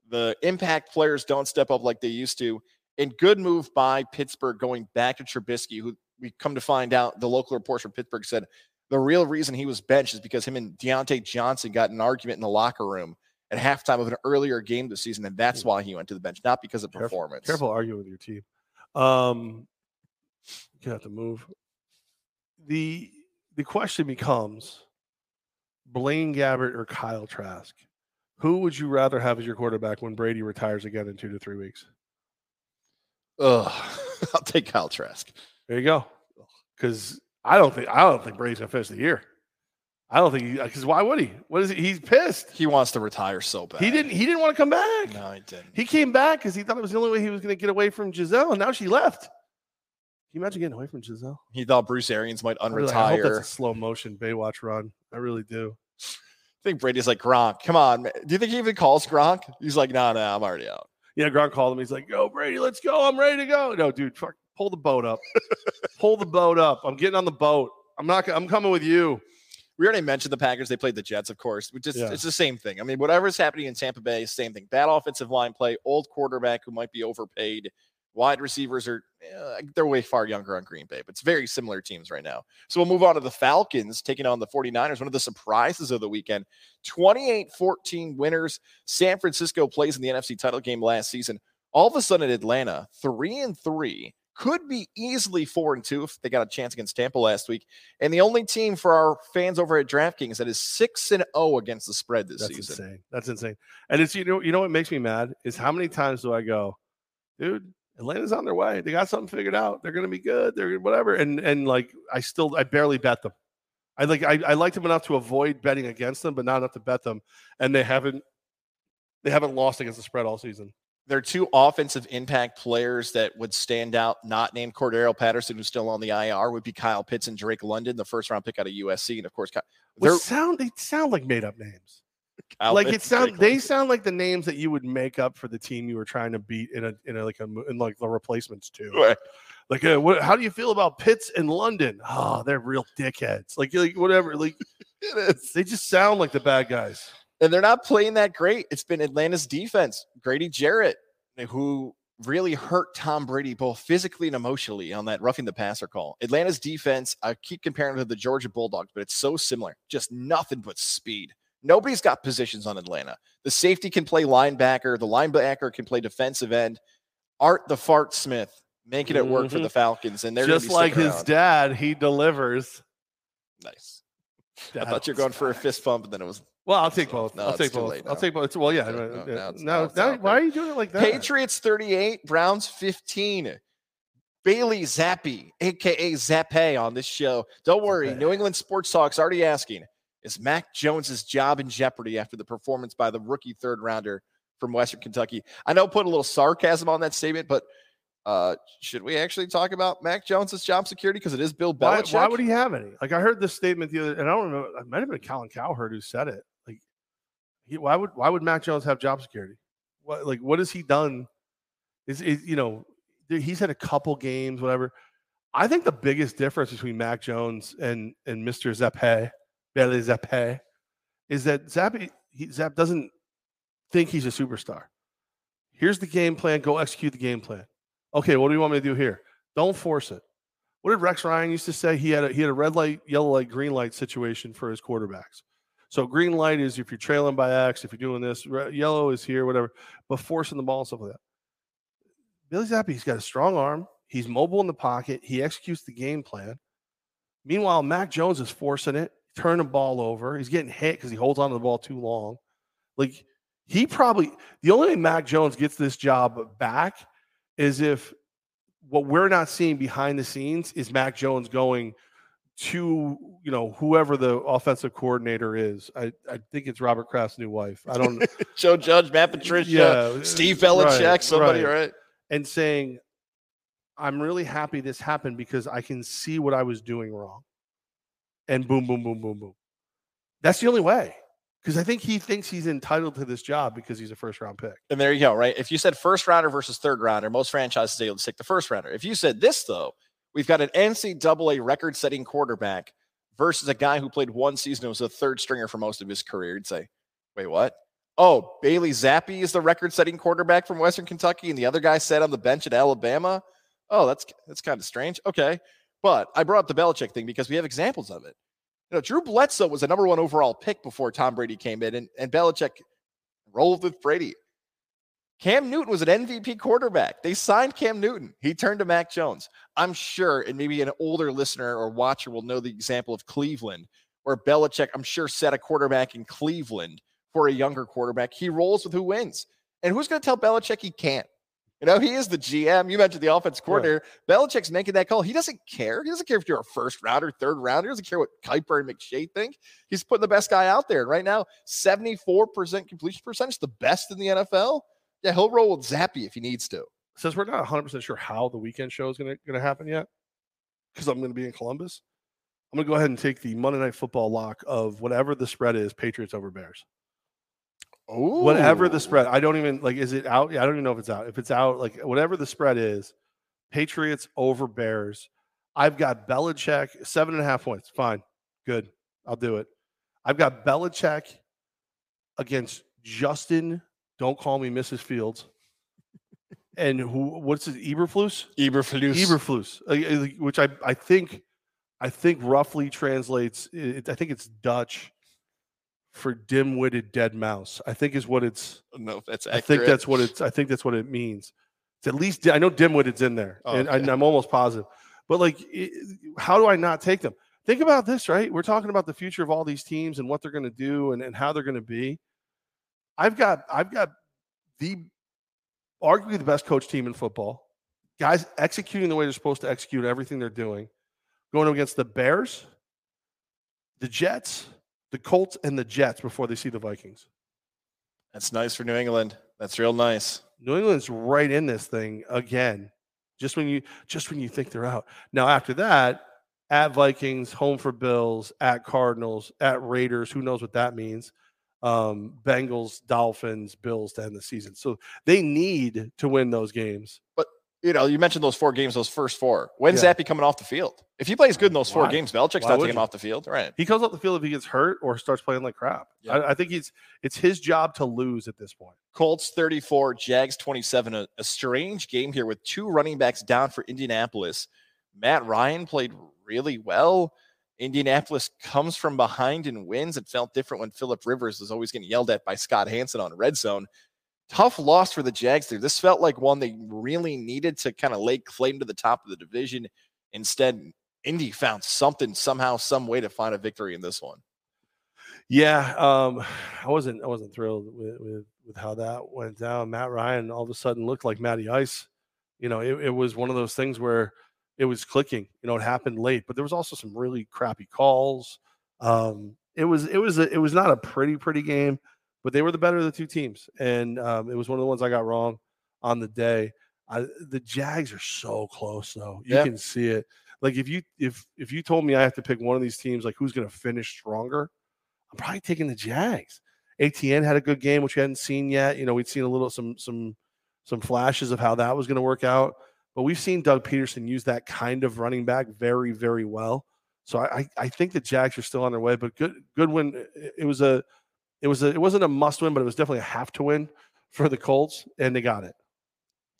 The impact players don't step up like they used to. And good move by Pittsburgh going back to Trubisky, who we come to find out the local reports from Pittsburgh said the real reason he was benched is because him and Diontae Johnson got in an argument in the locker room at halftime of an earlier game this season, and that's why he went to the bench, not because of Careful- performance. Careful arguing with your team. Um, you have to move. The the question becomes Blaine Gabbert or Kyle Trask. Who would you rather have as your quarterback when Brady retires again in two to three weeks? Ugh. I'll take Kyle Trask. There you go. Because I don't think I don't think Brady's gonna finish the year. I don't think because why would he? What is he? He's pissed. He wants to retire so bad. He didn't. He didn't want to come back. No, he didn't. He came back because he thought it was the only way he was going to get away from Gisele, and now she left. Can you imagine getting away from Gisele? He thought Bruce Arians might I, really- I hope unretire. that's a slow motion Baywatch run. I really do. I think Brady's like Gronk. Come on, man. Do you think he even calls Gronk? He's like, no, no, I'm already out. Yeah, Gronk called him. He's like, "Yo, Brady, let's go. I'm ready to go." No, dude, fuck, pull the boat up. pull the boat up. I'm getting on the boat. I'm not. I'm coming with you. We already mentioned the Packers. They played the Jets, of course. Yeah. it's the same thing. I mean, whatever's happening in Tampa Bay, same thing. Bad offensive line play, old quarterback who might be overpaid. Wide receivers are eh, they're way far younger on Green Bay, but it's very similar teams right now. So we'll move on to the Falcons taking on the 49ers, one of the surprises of the weekend. 28-14 winners. San Francisco plays in the NFC title game last season. All of a sudden Atlanta, 3 and 3, could be easily 4 and 2 if they got a chance against Tampa last week. And the only team for our fans over at DraftKings that is 6 and 0 against the spread this season. That's season. insane. That's insane. And it's you know you know what makes me mad is how many times do I go, dude? Atlanta's on their way. They got something figured out. They're gonna be good. They're whatever. And and like I still I barely bet them. I like I, I liked them enough to avoid betting against them, but not enough to bet them. And they haven't they haven't lost against the spread all season. There are two offensive impact players that would stand out, not named Cordarrelle Patterson, who's still on the IR, would be Kyle Pitts and Drake London, the first round pick out of USC. And of course, they're- sound they sound like made up names. Kyle like it Pitts and sound Drake they London. sound like the names that you would make up for the team you were trying to beat in a in a like a in like the replacements too. Right. Like, uh, what, how do you feel about Pitts in London? Oh, they're real dickheads. Like, like whatever. Like, It they just sound like the bad guys. And they're not playing that great. It's been Atlanta's defense, Grady Jarrett, who really hurt Tom Brady both physically and emotionally on that roughing the passer call. Atlanta's defense, I keep comparing it to the Georgia Bulldogs, but it's so similar. Just nothing but speed. Nobody's got positions on Atlanta. The safety can play linebacker, the linebacker can play defensive end. Art the Fart Smith making it work for Mhm. the Falcons, and they're Just like his around. dad, he delivers. Nice. Dad I thought you were going for a fist bump, and then it was Well, I'll take So, both. no, I'll take both. I'll take both. Well, yeah. No, no, yeah. now now, now now- why are you doing it like that? Patriots 38, Browns 15. Bailey Zappi, aka Zappe, on this show. Don't worry, Zappe. New England Sports Talk's already asking: Is Mac Jones's job in jeopardy after the performance by the rookie third rounder from Western Kentucky? I know, put a little sarcasm on that statement, but uh, should we actually talk about Mac Jones's job security because it is Bill Why, Belichick? why would he have any? Like I heard this statement the other, and I don't remember. It might have been Colin Cowherd who said it. He, why would why would Mac Jones have job security? What like what has he done? Is is you know he's had a couple games, whatever. I think the biggest difference between Mac Jones and and Mr. Zappe, Bailey Zappe, is that Zappe he, Zapp doesn't think he's a superstar. Here's the game plan. Go execute the game plan. Okay, what do you want me to do here? Don't force it. What did Rex Ryan used to say? He had a he had a red light, yellow light, green light situation for his quarterbacks. So green light is if you're trailing by X, if you're doing this. Re- yellow is here, whatever. But forcing the ball and stuff like that. Billy Zappe, he's got a strong arm. He's mobile in the pocket. He executes the game plan. Meanwhile, Mac Jones is forcing it, turning the ball over. He's getting hit because he holds on to the ball too long. Like he probably the only way Mac Jones gets this job back is if what we're not seeing behind the scenes is Mac Jones going to you know whoever the offensive coordinator is. I, I think it's Robert Kraft's new wife. I don't Joe Judge, Matt Patricia, Yeah, Steve uh, right, Belichick, somebody, right. right? and saying, I'm really happy this happened because I can see what I was doing wrong. And boom, boom, boom, boom, boom. That's the only way. Because I think he thinks he's entitled to this job because he's a first round pick. And there you go, right? If you said first rounder versus third rounder, most franchises able to take the first rounder. If you said this, though, we've got an NCAA record setting quarterback versus a guy who played one season and was a third stringer for most of his career, you'd say, wait, what? Oh, Bailey Zappe is the record setting quarterback from Western Kentucky, and the other guy sat on the bench at Alabama. Oh, that's that's kind of strange. Okay. But I brought up the Belichick thing because we have examples of it. You know, Drew Bledsoe was a number one overall pick before Tom Brady came in, and, and Belichick rolled with Brady. Cam Newton was an MVP quarterback. They signed Cam Newton. He turned to Mac Jones. I'm sure, and maybe an older listener or watcher will know the example of Cleveland, where Belichick, I'm sure, set a quarterback in Cleveland for a younger quarterback. He rolls with who wins. And who's going to tell Belichick he can't? You know, he is the GM. You mentioned the offense coordinator. Belichick's making that call. He doesn't care. He doesn't care if you're a first rounder, third rounder. He doesn't care what Kiper and McShay think. He's putting the best guy out there. And right now, 74% completion percentage, the best in the NFL. Yeah, he'll roll with Zappe if he needs to. Since we're not 100% sure how the weekend show is going to happen yet, because I'm going to be in Columbus, I'm going to go ahead and take the Monday Night Football lock of whatever the spread is Patriots over Bears. Oh, whatever the spread. I don't even like. Is it out? Yeah, I don't even know if it's out. If it's out, like whatever the spread is, Patriots over Bears. I've got Belichick seven and a half points. Fine, good. I'll do it. I've got Belichick against Justin. Don't call me Mrs. Fields. and who what's it Eberflus? Eberflus. Eberflus, uh, uh, which I I think I think roughly translates. It, I think it's Dutch for dim-witted dead mouse. I think is what it's. no, that's I think that's what it's. I think that's what it means. It's at least I know dim-witted's in there, Oh, and, okay. and I'm almost positive. But like, it, how do I not take them? Think about this, right? We're talking about the future of all these teams and what they're going to do and, and how they're going to be. I've got I've got the arguably the best coach team in football. Guys executing the way they're supposed to execute everything they're doing. Going against the Bears, the Jets, the Colts, and the Jets before they see the Vikings. That's nice for New England. That's real nice. New England's right in this thing again. Just when you just when you think they're out. Now after that, at Vikings, home for Bills, at Cardinals, at Raiders, who knows what that means? Um, Bengals, Dolphins, Bills to end the season. So they need to win those games. But you know, you mentioned those four games, those first four. When's Yeah. Zappe coming off the field? If he plays good in those four Why? games, Belichick's Why not taking him off the field. Right. He comes off the field if he gets hurt or starts playing like crap. Yeah. I, I think he's it's his job to lose at this point. Colts 34, Jags 27. A, a strange game here with two running backs down for Indianapolis. Matt Ryan played really well. Indianapolis comes from behind and wins. It felt different when Philip Rivers was always getting yelled at by Scott Hanson on red zone. Tough loss for the Jags there. This felt like one they really needed to kind of lay claim to the top of the division. Instead, Indy found something, somehow, some way to find a victory in this one. Yeah, um, I wasn't I wasn't thrilled with, with with how that went down. Matt Ryan all of a sudden looked like Matty Ice. You know, it, it was one of those things where it was clicking. You know, it happened late, but there was also some really crappy calls. Um, it was it was a, it was not a pretty pretty game, but they were the better of the two teams, and um, it was one of the ones I got wrong on the day. I, the Jags are so close, though. You Yeah. can see it. Like if you if if you told me I have to pick one of these teams, like who's going to finish stronger, I'm probably taking the Jags. ETN had a good game, which we hadn't seen yet. You know, we'd seen a little some some some flashes of how that was going to work out, but we've seen Doug Pederson use that kind of running back very very well. So I I, think the Jags are still on their way, but good good win. It, was a it was a it wasn't a must win, but it was definitely a have to win for the Colts, and they got it.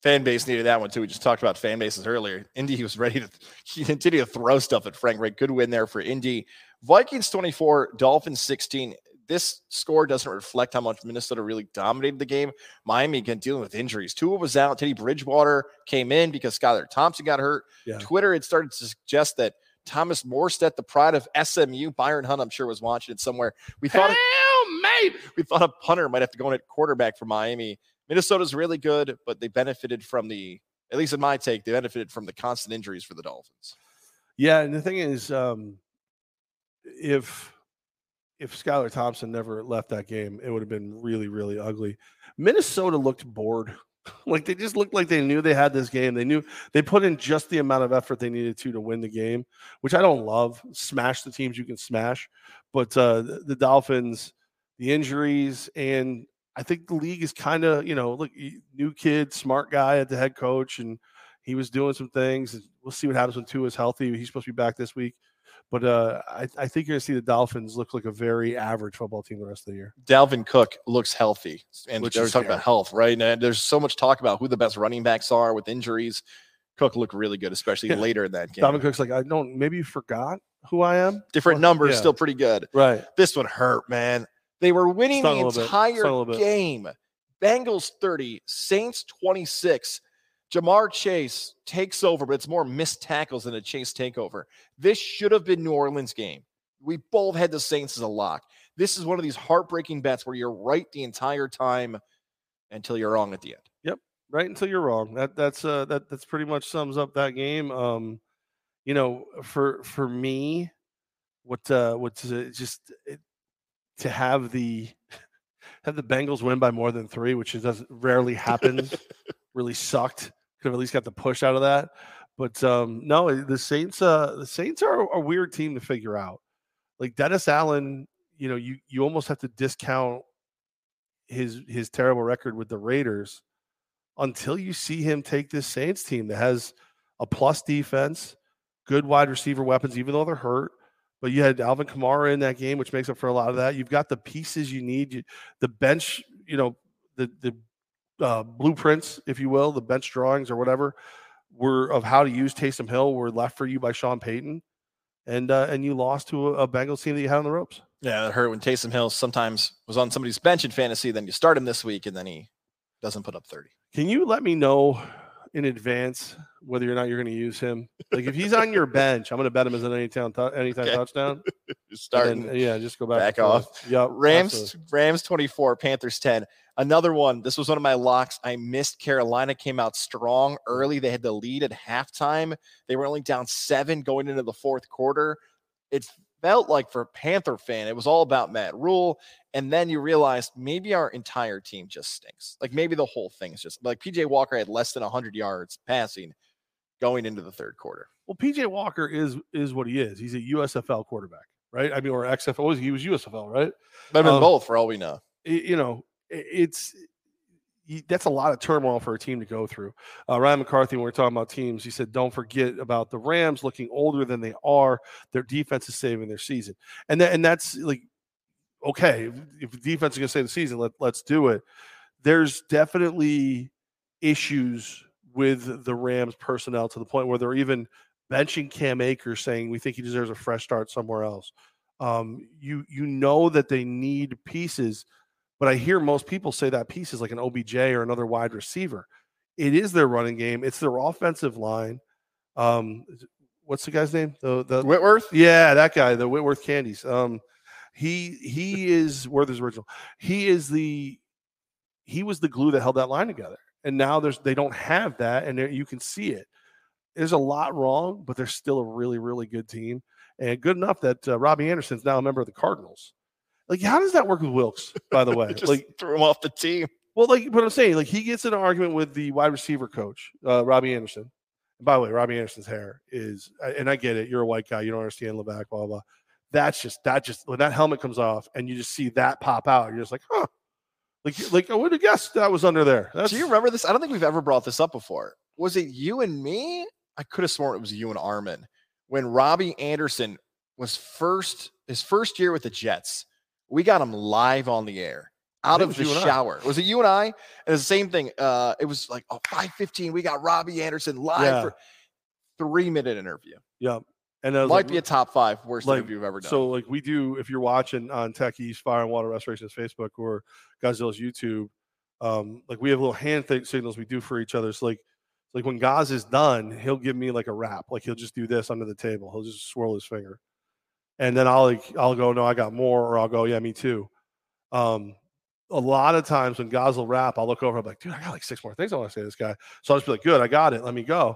Fan base needed that one too. We just talked about fan bases earlier. Indy was ready to he continued to throw stuff at Frank Reich. Good win there for Indy. Vikings 24, Dolphins 16. This score doesn't reflect how much Minnesota really dominated the game. Miami again dealing with injuries. Tua was out. Teddy Bridgewater came in because Skylar Thompson got hurt. Yeah. Twitter had started to suggest that Thomas Morstead, the pride of SMU, Byron Hunt, I'm sure was watching it somewhere. We thought Hell, maybe. we thought a punter might have to go in at quarterback for Miami. Minnesota's really good, but they benefited from the, at least in my take, they benefited from the constant injuries for the Dolphins. Yeah, and the thing is, um, if if Skylar Thompson never left that game, it would have been really, really ugly. Minnesota looked bored. like they just looked like they knew they had this game. They knew they put in just the amount of effort they needed to to win the game, which I don't love. Smash the teams you can smash, but uh, the, the Dolphins, the injuries, and I think the league is kind of you know look new kid, smart guy at the head coach, and he was doing some things. We'll see what happens when Tua is healthy. He's supposed to be back this week. But uh, I, I think you're going to see the Dolphins look like a very average football team the rest of the year. Dalvin Cook looks healthy, and Which there's is talking fair. about health, right? And there's so much talk about who the best running backs are with injuries. Cook looked really good, especially Yeah. later in that game. Dalvin Cook's like, I don't, maybe you forgot who I am. Different Well, numbers, yeah. still pretty good. Right. This one hurt, man. They were winning Stung the entire Stung a little bit. game. Bengals 30, Saints 26. Ja'Marr Chase takes over, but it's more missed tackles than a Chase takeover. This should have been New Orleans' game. We both had the Saints as a lock. This is one of these heartbreaking bets where you're right the entire time until you're wrong at the end. Yep, right until you're wrong. That that's uh that that's pretty much sums up that game. Um, you know, for for me, what uh what's uh, just it, to have the have the Bengals win by more than three, which is doesn't rarely happens. really sucked. Could have at least got the push out of that. But um, no, the Saints. Uh, the Saints are a weird team to figure out. Like Dennis Allen, you know, you you almost have to discount his his terrible record with the Raiders until you see him take this Saints team that has a plus defense, good wide receiver weapons, even though they're hurt. But you had Alvin Kamara in that game, which makes up for a lot of that. You've got the pieces you need. You, the bench, you know, the the uh, blueprints, if you will, the bench drawings or whatever, were of how to use Taysom Hill were left for you by Sean Payton, and uh, and you lost to a, a Bengals team that you had on the ropes. Yeah, it hurt when Taysom Hill sometimes was on somebody's bench in fantasy. Then you start him this week, and then he doesn't put up thirty. Can you let me know in advance whether or not you're going to use him? Like if he's on your bench, I'm going to bet him as an anytime tou- anytime Okay. touchdown. Starting. then, yeah, just go back. back off. Yep, Rams absolutely. Rams 24, Panthers 10. Another one. This was one of my locks. I missed Carolina came out strong early. They had the lead at halftime. They were only down 7 going into the fourth quarter. It felt like for a Panther fan, it was all about Matt Rhule and then you realized maybe our entire team just stinks. Like maybe the whole thing is just like PJ Walker had less than 100 yards passing going into the third quarter. Well, PJ Walker is is what he is. He's a USFL quarterback, right? I mean, or XFL. was- He was USFL, right? But Um, both for all we know. You know, i- it's that's a lot of turmoil for a team to go through. Uh, Ryan McCarthy, when we are talking about teams, he said, "Don't forget about the Rams looking older than they are. Their defense is saving their season, and that, and that's like okay. If, the defense is going to save the season, let let's do it. There's definitely issues with the Rams personnel to the point where they're even benching Cam Akers, saying we think he deserves a fresh start somewhere else. Um, you you know that they need pieces, but I hear most people say that piece is like an OBJ or another wide receiver. It is their running game. It's their offensive line. Um, what's the guy's name? The the Whitworth? yeah, that guy, the Whitworth Candies. Um, he he is Worthy's original. He is the he was the glue that held that line together. And now there's they don't have that, and you can see it. There's a lot wrong, but they're still a really really good team, and good enough that uh, Robbie Anderson's now a member of the Cardinals. Like, how does that work with Wilks? By the way, Just like, threw him off the team. well, like what I'm saying, like he gets in an argument with the wide receiver coach, uh, Robbie Anderson. And by the way, Robbie Anderson's hair is, and I get it. You're a white guy, you don't understand Levack, blah blah. blah. That's just that just when that helmet comes off and you just see that pop out, you're just like, huh. Like, like I would have guessed that was under there. That's Do you remember this? I don't think we've ever brought this up before. Was it you and me? I could have sworn it was you and Armin when Robbie Anderson was first his first year with the Jets. We got him live on the air out of the shower. Was it you and I? And the same thing. Uh, it was like oh, 515. We got Robbie Anderson live Yeah. for three minute interview. yeah. And Might like, be a top five worst like, interview you've ever done. So like we do if you're watching on Tech East Fire and Water Restoration's Facebook or Godzilla's YouTube, um, like we have little hand th- signals we do for each other. So like like when Goz is done, he'll give me like a wrap. Like he'll just do this under the table. He'll just swirl his finger. And then I'll like I'll go, no, I got more, or I'll go, yeah, me too. Um a lot of times when Goz will wrap, I'll look over, I'm like, dude, I got like six more things I want to say to this guy. So I'll just be like, good, I got it. Let me go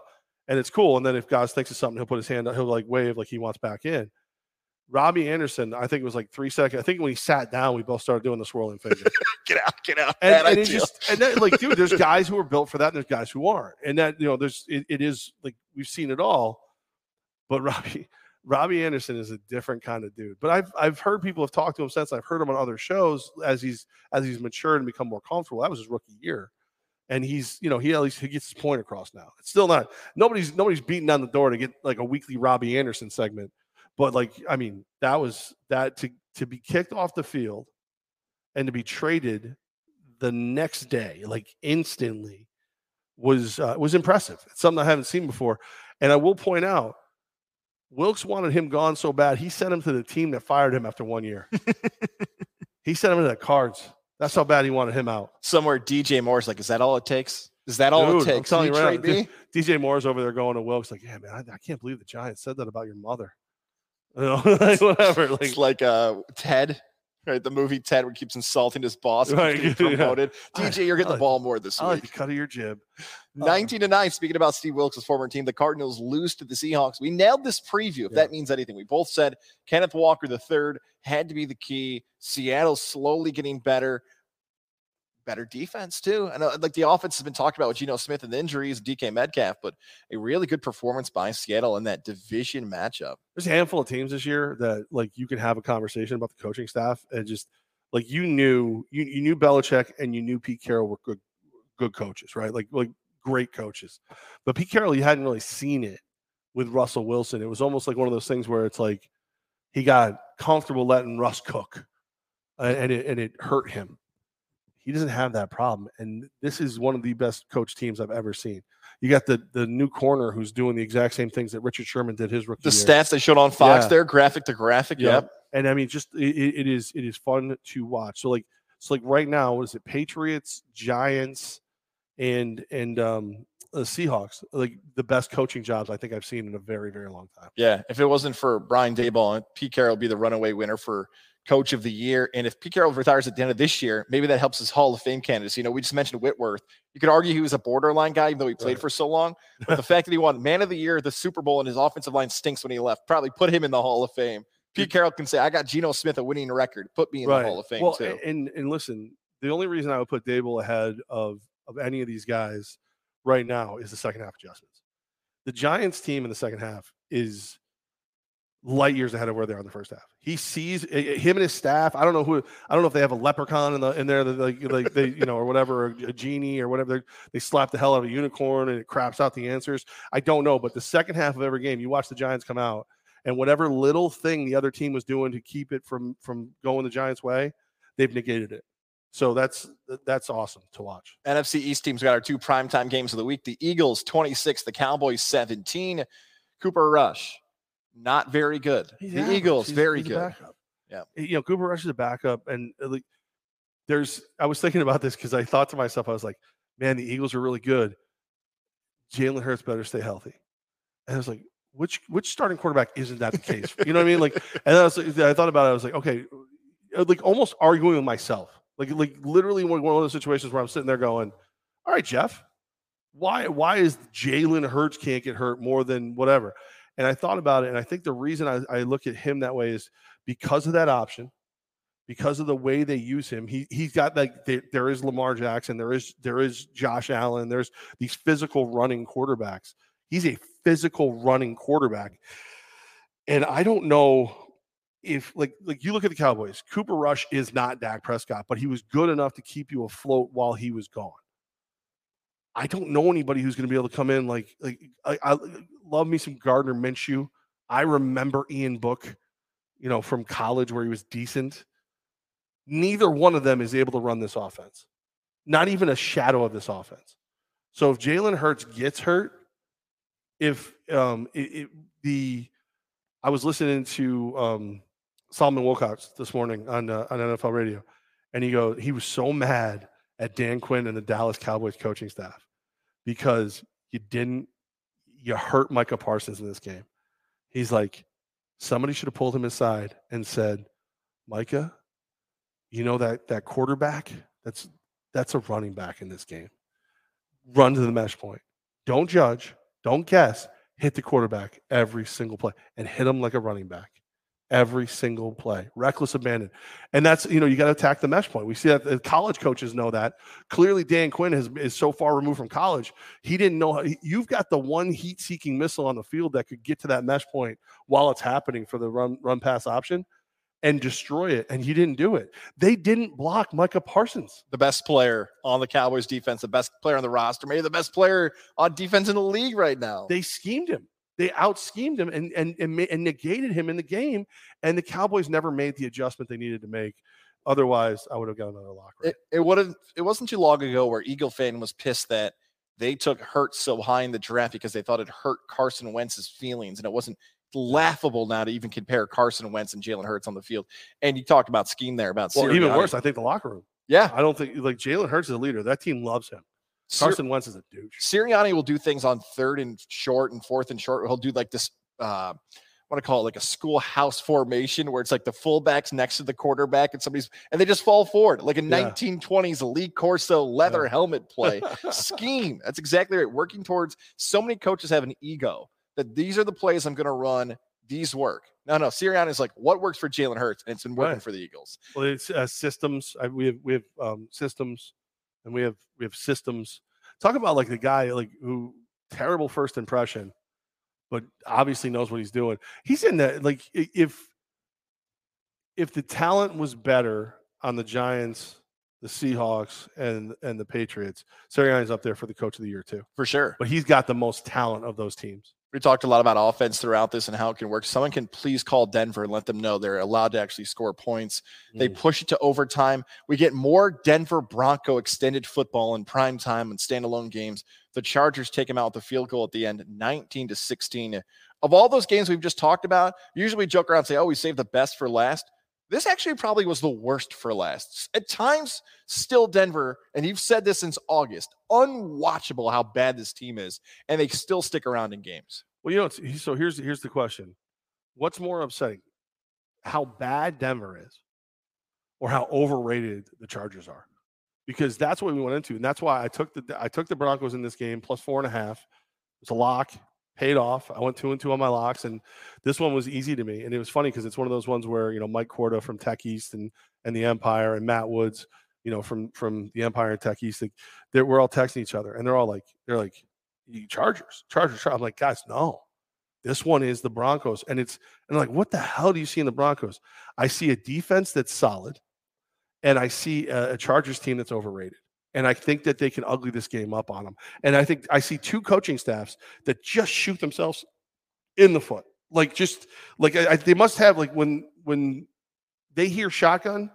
and it's cool. And then if guys thinks of something, he'll put his hand up, he'll like wave like he wants back in. Robbie Anderson, I think it was like three seconds. I think when he sat down, we both started doing the swirling finger. get out, get out. and, and just and then like, dude, there's Goz who are built for that, and there's guys who aren't. And that, you know, there's it, it is like we've seen it all. But Robbie, Robbie Anderson is a different kind of dude. But I've I've heard people have talked to him since. I've heard him on other shows as he's as he's matured and become more comfortable. That was his rookie year. And he's, you know, he at least he gets his point across now. It's still not nobody's nobody's beating down the door to get like a weekly Robbie Anderson segment. But like, I mean, that was that to to be kicked off the field and to be traded the next day, like instantly, was uh, was impressive. It's something I haven't seen before. And I will point out, Wilks wanted him gone so bad, he sent him to the team that fired him after one year. he sent him to the Cards. That's how bad he wanted him out. Somewhere DJ Moore's like, is that all it takes? Is that all Dude, it I'm takes? telling Can you right now. DJ Moore's over there going to Wilks like, yeah, man, I, I can't believe the Giants said that about your mother. You know, like whatever. Like, It's like uh Ted, right? The movie Ted, where he keeps insulting his boss. Right, promoted. DJ, you're getting I the ball more this I like week. the cut of your jib. Uh, 19 to 9. Speaking about Steve Wilks' former team, the Cardinals lose to the Seahawks. We nailed this preview, if Yeah. that means anything. We both said Kenneth Walker the third had to be the key. Seattle slowly getting better. Better defense, too. And uh, like the offense has been talked about with Geno Smith and the injuries, DK Metcalf, but a really good performance by Seattle in that division matchup. there's a handful of teams this year that like you can have a conversation about the coaching staff and just like you knew you, you knew Belichick and you knew Pete Carroll were good good coaches, right? Like like great coaches. But Pete Carroll, you hadn't really seen it with Russell Wilson. It was almost like one of those things where it's like he got comfortable letting Russ cook, and it and it hurt him. He doesn't have that problem, and this is one of the best coach teams I've ever seen. You got the the new corner who's doing the exact same things that Richard Sherman did his rookie The year. stats they showed on Fox Yeah. there, graphic to graphic. Yeah. Yep. and I mean, just it, it is it is fun to watch. So like so like right now, what is it? Patriots, Giants, and and um the Seahawks, like the best coaching jobs I think I've seen in a very very long time. Yeah. If it wasn't for Brian Daboll, and Pete Carroll would be the runaway winner for coach of the year. And if Pete Carroll retires at the end of this year, maybe that helps his Hall of Fame candidacy. You know, we just mentioned Whitworth. You could argue he was a borderline guy, even though he played Right. for so long. But the fact that he won Man of the Year, the Super Bowl, and his offensive line stinks when he left, probably put him in the Hall of Fame. Pete Carroll can say, I got Geno Smith a winning record. Put me in the Hall of Fame well, too. and and listen, the only reason I would put Daboll ahead of of any of these guys right now is the second half adjustments. The Giants team in the second half is light years ahead of where they are in the first half. He sees eh, eh, him and his staff. I don't know who. I don't know if they have a leprechaun in the in there, like like they you know or whatever, or a genie or whatever. They, they slap the hell out of a unicorn and it craps out the answers. I don't know, but the second half of every game, you watch the Giants come out, and whatever little thing the other team was doing to keep it from from going the Giants' way, they've negated it. So that's that's awesome to watch. NFC East teams got our two primetime games of the week. The Eagles 26, the Cowboys 17. Cooper Rush, not very good. He's the. Eagles, He's- very he's good. Yeah. You know, Cooper Rush is a backup. And uh, like, there's, I was thinking about this because I thought to myself, I was like, man, the Eagles are really good. Jalen Hurts better stay healthy. And I was like, which which starting quarterback isn't that the case? You know what I mean? Like, and I, was, like- I thought about it. I was like, okay, uh, like almost arguing with myself. Like, like literally one one of those situations where I'm sitting there going, all right, Jeff, why why is Jalen Hurts can't get hurt more than whatever? And I thought about it, and I think the reason I, I look at him that way is because of that option, because of the way they use him. He he's got like there, there is Lamar Jackson, there is there is Josh Allen, there's these physical running quarterbacks. He's a physical running quarterback, and I don't know if like like you look at the Cowboys. Cooper Rush is not Dak Prescott, but he was good enough to keep you afloat while he was gone. I don't know anybody who's going to be able to come in like like I, I love me some Gardner Minshew. I remember Ian Book, you know, from college where he was decent. Neither one of them is able to run this offense. Not even a shadow of this offense. So if Jalen Hurts gets hurt, if um it, it, the I was listening to um Solomon Wilcots this morning on uh, on NFL radio, and he go he was so mad at Dan Quinn and the Dallas Cowboys coaching staff because you didn't you hurt Micah Parsons in this game. He's like, somebody should have pulled him aside and said, Micah, you know that that quarterback that's that's a running back in this game. Run to the mesh point. Don't judge. Don't guess. Hit the quarterback every single play and hit him like a running back every single play. Reckless abandon. And that's, you know, you got to attack the mesh point. We see that the college coaches know that. Clearly, Dan Quinn has, is so far removed from college. He didn't know. How, you've got the one heat seeking missile on the field that could get to that mesh point while it's happening for the run, run pass option and destroy it. And he didn't do it. They didn't block Micah Parsons. The best player on the Cowboys defense, the best player on the roster, maybe the best player on defense in the league right now. They schemed him. They out schemed him and, and and and negated him in the game. And the Cowboys never made the adjustment they needed to make. Otherwise, I would have got another locker. it, it would have it wasn't too long ago where Eagle fan was pissed that they took Hurts so high in the draft because they thought it hurt Carson Wentz's feelings, and it wasn't laughable now to even compare Carson Wentz and Jalen Hurts on the field. And you talked about scheme there about well, even worse, I think the locker room. Yeah, I don't think like Jalen Hurts is a leader. That team loves him. Sir- Carson Wentz is a douche. Sirianni will do things on third and short and fourth and short. He'll do like this. Uh, what do I call it? Like a schoolhouse formation where it's like the fullbacks next to the quarterback and somebody's and they just fall forward like a Yeah. 1920s Lee Corso leather Yeah. helmet play scheme. That's exactly right. Working towards so many coaches have an ego that these are the plays I'm going to run. These work. No, no. Sirianni is like, what works for Jalen Hurts, and it's been working Right. for the Eagles. Well, it's uh, systems. I, we have we have um, systems, and we have we have systems. Talk about like the guy like who terrible first impression, but obviously knows what he's doing. He's in that like if if the talent was better on the Giants, the Seahawks, and and the Patriots, Sirianni's up there for the coach of the year too. For sure. But he's got the most talent of those teams. We talked a lot about offense throughout this and how it can work. Someone can please call Denver and let them know they're allowed to actually score points. They Mm. push it to overtime. We get more Denver Bronco extended football in prime time and standalone games. The Chargers take them out with the field goal at the end, 19 to 16. Of all those games we've just talked about, usually we joke around and say, oh, we saved the best for last. This actually probably was the worst for last. At times, still Denver, and you've said this since August, unwatchable how bad this team is, and they still stick around in games. Well, you know, so here's here's the question: What's more upsetting, how bad Denver is, or how overrated the Chargers are? Because that's what we went into, and that's why I took the I took the Broncos in this game plus four and a half. It's a lock, paid off. I went two and two on my locks, and this one was easy to me. And it was funny because it's one of those ones where you know Mike Corda from Tech East and and the Empire and Matt Woods, you know from from the Empire and Tech East, like, they're, we're all texting each other, and they're all like they're like Chargers, Chargers, Chargers. I'm like, guys, no. This one is the Broncos. And it's and like, what the hell do you see in the Broncos? I see a defense that's solid, and I see a, a Chargers team that's overrated. And I think that they can ugly this game up on them. And I think I see two coaching staffs that just shoot themselves in the foot. Like just like I, they must have like when when they hear shotgun,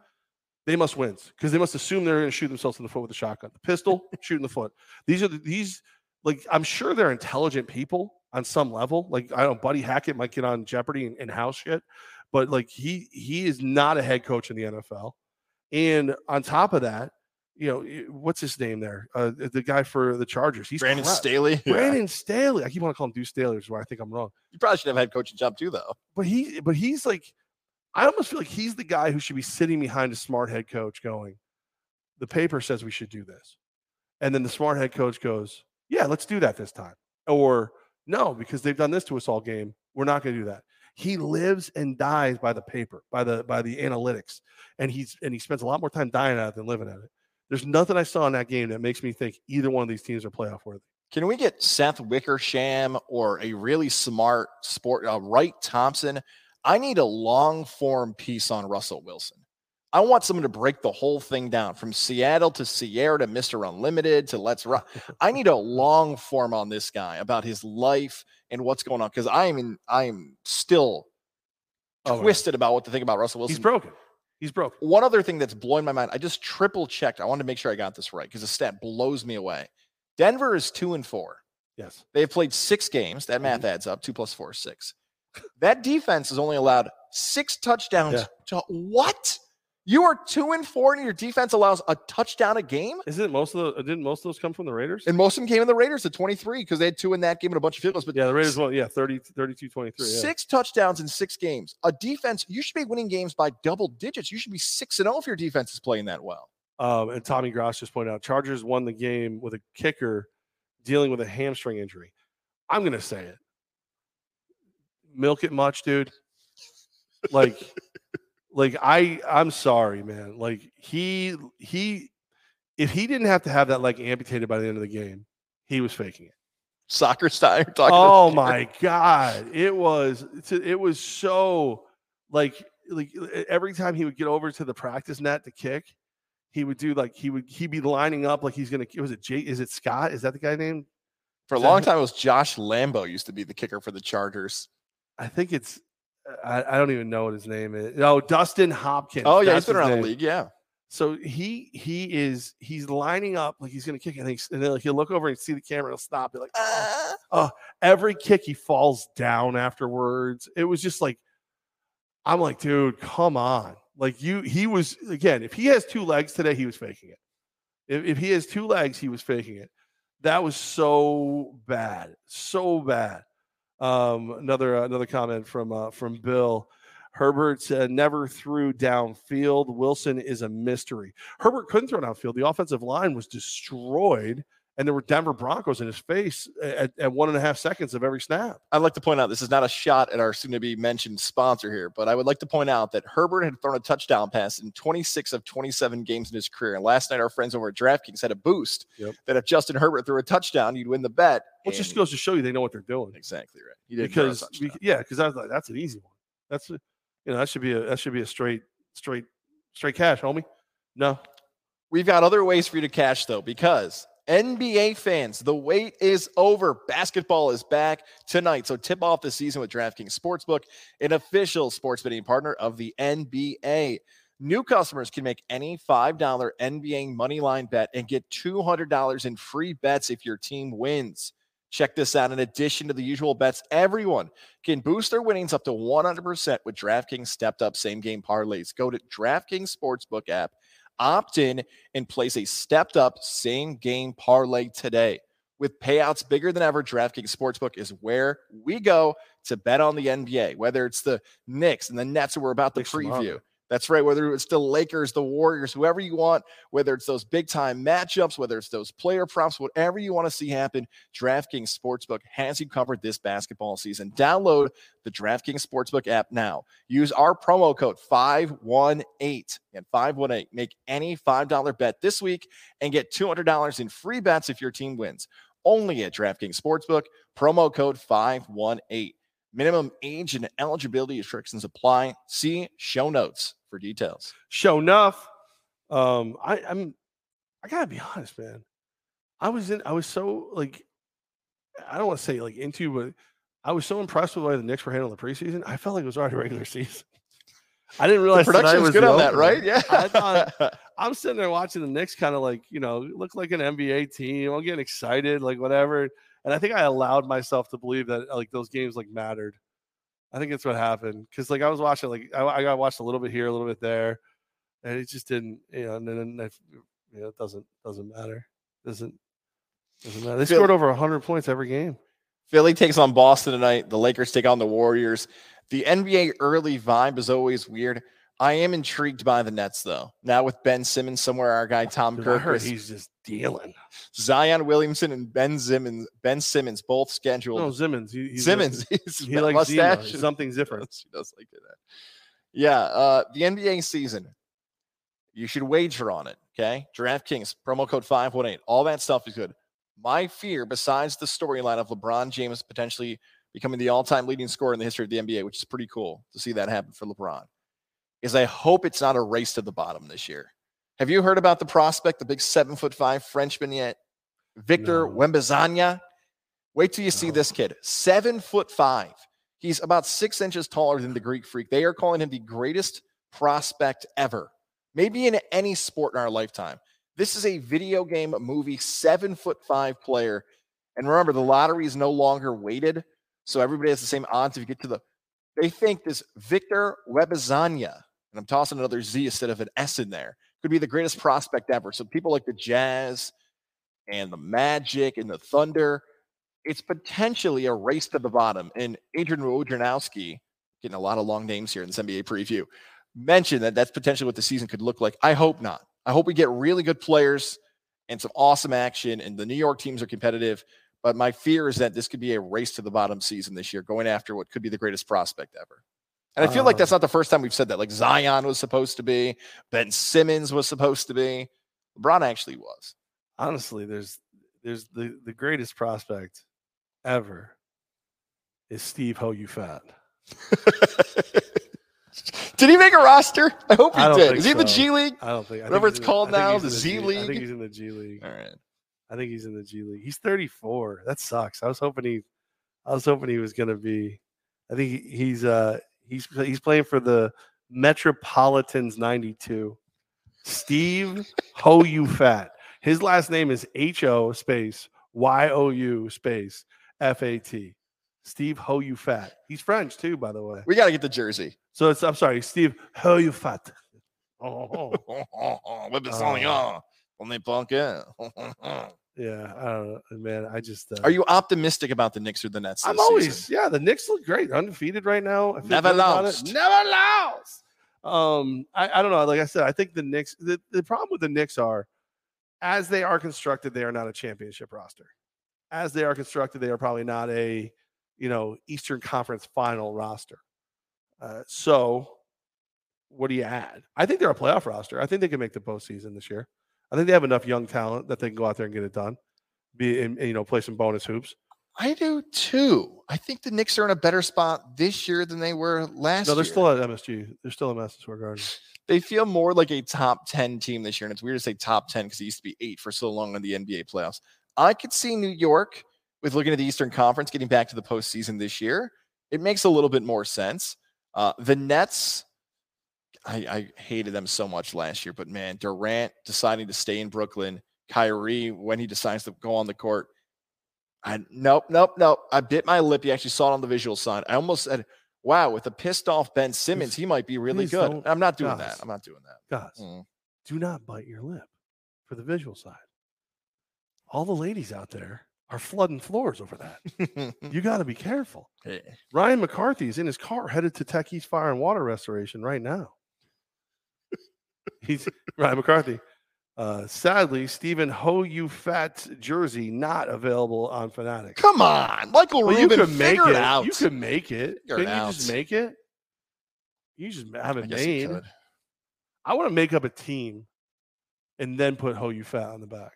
they must win because they must assume they're going to shoot themselves in the foot with a shotgun. The pistol, shooting the foot. These are the, these like I'm sure they're intelligent people on some level. Like I don't know, Buddy Hackett might get on Jeopardy and, and house shit, but like he he is not a head coach in the NFL. And on top of that, you know what's his name there? Uh, the guy for the Chargers. He's Brandon. Staley. Yeah. Brandon Staley. I keep want to call him Deuce Staley, which is where I think I'm wrong. You probably should have a head coaching job too, though. But he but he's like I almost feel like he's the guy who should be sitting behind a smart head coach going, the paper says we should do this. And then the smart head coach goes, Yeah, let's do that this time. Or no, because they've done this to us all game. We're not going to do that. He lives and dies by the paper, by the by the analytics, and he's and he spends a lot more time dying at it than living at it. There's nothing I saw in that game that makes me think either one of these teams are playoff worthy. Can we get Seth Wickersham or a really smart sport, uh, Wright Thompson? I need a long form piece on Russell Wilson. I want someone to break the whole thing down from Seattle to Ciara to Mr. Unlimited to Let's Run. I need a long form on this guy about his life and what's going on because I am in, I am still Oh, twisted about what to think about Russell Wilson. He's broken. He's broke. One other thing that's blowing my mind, I just triple checked. I wanted to make sure I got this right because the stat blows me away. Denver is two and four. Yes. They've played six games. That math mm-hmm. adds up. Two plus four is six. That defense has only allowed six touchdowns. Yeah. To what? You are two and four, and your defense allows a touchdown a game. Isn't it most of the didn't most of those come from the Raiders? And most of them came in the Raiders at 23 because they had two in that game and a bunch of field goals. But Yeah, the Raiders won. Yeah, 30, 32, 23. Yeah. six touchdowns in six games. A defense, you should be winning games by double digits. You should be six and 0 if your defense is playing that well. Um, and Tommy Gross just pointed out Chargers won the game with a kicker dealing with a hamstring injury. I'm going to say it. Milk it much, dude. Like, like I, I'm sorry, man. Like he, he, if he didn't have to have that leg amputated by the end of the game, he was faking it. Soccer style. Oh my god, it was it was so like like every time he would get over to the practice net to kick, he would do like he would he'd be lining up like he's gonna was it Jay is it Scott is that the guy name For a long time, it was Josh Lambo used to be the kicker for the Chargers. I think it's I, I don't even know what his name is. Oh, Dustin Hopkins. Oh yeah, That's he's been around name. the league. Yeah. So he he is he's lining up like he's gonna kick and, he's, and then he'll look over and see the camera. He'll stop. Be like, Ah. every kick he falls down afterwards. It was just like, I'm like, dude, come on. Like you, he was again. If he has two legs today, he was faking it. If, if he has two legs, he was faking it. That was so bad, so bad. Um, another another comment from uh, from Bill. Herbert said never threw downfield. Wilson is a mystery. Herbert couldn't throw downfield. The offensive line was destroyed, and there were Denver Broncos in his face at, at one and a half seconds of every snap. I'd like to point out this is not a shot at our soon to be mentioned sponsor here, but I would like to point out that Herbert had thrown a touchdown pass in 26 of 27 games in his career. And last night, our friends over at DraftKings had a boost Yep. that if Justin Herbert threw a touchdown, you'd win the bet. Which just goes to show you they know what they're doing. exactly right. Did Because we, yeah, because I was like, that's an easy one. That's a, you know that should be a that should be a straight straight straight cash, homie. No, We've got other ways for you to cash though, because NBA fans, the wait is over. Basketball is back tonight. So tip off the season with DraftKings Sportsbook, an official sports betting partner of the NBA. New customers can make any $5 NBA money line bet and get $200 in free bets if your team wins. Check this out. In addition to the usual bets, everyone can boost their winnings up to 100% with DraftKings stepped up same game parlays. Go to DraftKings Sportsbook app, opt in, and place a stepped up same game parlay today. With payouts bigger than ever, DraftKings Sportsbook is where we go to bet on the NBA, whether it's the Knicks and the Nets that we're about to Mix 'em up. preview. That's right. Whether it's the Lakers, the Warriors, whoever you want, whether it's those big time matchups, whether it's those player props, whatever you want to see happen, DraftKings Sportsbook has you covered this basketball season. Download the DraftKings Sportsbook app now. Use our promo code 518 and 518. Make any $5 bet this week and get $200 in free bets if your team wins. Only at DraftKings Sportsbook, promo code 518. Minimum age and eligibility restrictions apply. See show notes for details. Show enough. Um, I, I'm I gotta be honest, man. I was in I was so like I don't want to say like into, but I was so impressed with the way the Knicks were handling the preseason. I felt like it was already regular season. I didn't realize tonight production was was good on that, right? Yeah. I thought I'm sitting there watching the Knicks kind of like, you know, look like an NBA team. I'm getting excited, like whatever. And I think I allowed myself to believe that like those games like mattered. I think that's what happened. Cause like I was watching, like I, I got watched a little bit here, a little bit there. And it just didn't, you know, and then I, you know, it doesn't doesn't matter. Doesn't doesn't matter. They scored over hundred points every game. Philly takes on Boston tonight. The Lakers take on the Warriors. The NBA early vibe is always weird. I am intrigued by the Nets, though. Now with Ben Simmons somewhere, our guy Tom Dude, I heard Kirk, he's just dealing. Zion Williamson, and Ben Simmons. Ben Simmons both scheduled. No, Simmons. He, Simmons, he's he likes Zima. mustache. Something's different. She does like it. Yeah, uh, the NBA season. You should wager on it. Okay, DraftKings promo code five one eight. All that stuff is good. My fear, besides the storyline of LeBron James potentially becoming the all-time leading scorer in the history of the NBA, which is pretty cool to see that happen for LeBron, is I hope it's not a race to the bottom this year. Have you heard about the prospect, the big seven foot five Frenchman yet, Victor No. Wembazania? Wait till you see this kid, seven foot five. He's about six inches taller than the Greek freak. They are calling him the greatest prospect ever, maybe in any sport in our lifetime. This is a video game movie, seven foot five player. And remember, the lottery is no longer weighted. So everybody has the same odds if you get to the. They think this Victor Webazania, and I'm tossing another Z instead of an S in there, could be the greatest prospect ever. So people like the Jazz and the Magic and the Thunder, it's potentially a race to the bottom. And Adrian Wojnarowski, getting a lot of long names here in this NBA preview, mentioned that that's potentially what the season could look like. I hope not. I hope we get really good players and some awesome action, and the New York teams are competitive. But my fear is that this could be a race to the bottom season this year, going after what could be the greatest prospect ever. And I feel like Um, that's not the first time we've said that. Like Zion was supposed to be, Ben Simmons was supposed to be, LeBron actually was. honestly, there's there's the the greatest prospect ever is Steve Ho you fat. did he make a roster? I hope he I did. Is he in the. G League? I don't think I think Whatever he's it's called now, the in Z G- I League? think he's in the G League. All right. I think he's in the G League. He's 34. That sucks. I was hoping he I was hoping he was gonna be I think he, he's uh he's he's playing for the Metropolitans 92. Steve Ho you fat. His last name is H O space Y O U space F A T. Steve Ho you fat. He's French too, by the way. We got to get the jersey. So it's I'm sorry, Steve Ho you fat. Oh, oh, oh. Webazania. On the uh, bunker. yeah, I don't know, man. I just uh, Are you optimistic about the Knicks or the Nets? I'm always season? yeah. The Knicks look great, undefeated right now. I Never lost. Never lost. Um, I, I don't know. Like I said, I think the Knicks. The, the problem with the Knicks are, as they are constructed, they are not a championship roster. As they are constructed, they are probably not a, you know, Eastern Conference Final roster. Uh, so, what do you add? I think they're a playoff roster. I think they can make the postseason this year. I think they have enough young talent that they can go out there and get it done. Be and, and, you know play some bonus hoops. I do too. I think the Knicks are in a better spot this year than they were last year. No, they're year. still at MSG. They're still at Madison Square Garden. they feel more like a top 10 team this year. And it's weird to say top 10 because it used to be eight for so long in the NBA playoffs. I could see New York with looking at the Eastern Conference getting back to the postseason this year. It makes a little bit more sense. Uh, the Nets, I, I hated them so much last year, but man, Durant deciding to stay in Brooklyn, Kyrie, when he decides to go on the court. I nope, nope, nope. I bit my lip. You actually saw it on the visual side. I almost said, wow, with a pissed off Ben Simmons, he might be really good. I'm not doing guys. that. I'm not doing that. Guys, Mm. do not bite your lip for the visual side. All the ladies out there are flooding floors over that. You got to be careful. Yeah. Ryan McCarthy is in his car headed to Tech East Fire and Water Restoration right now. He's Ryan McCarthy. Uh, sadly, Stephen Ho You Fat jersey not available on Fanatics. Come on, Michael Well, you can make it. it out. You can make it. Figure Can it you out. just make it? You just have I it you made. I want to make up a team and then put Ho You Fat on the back.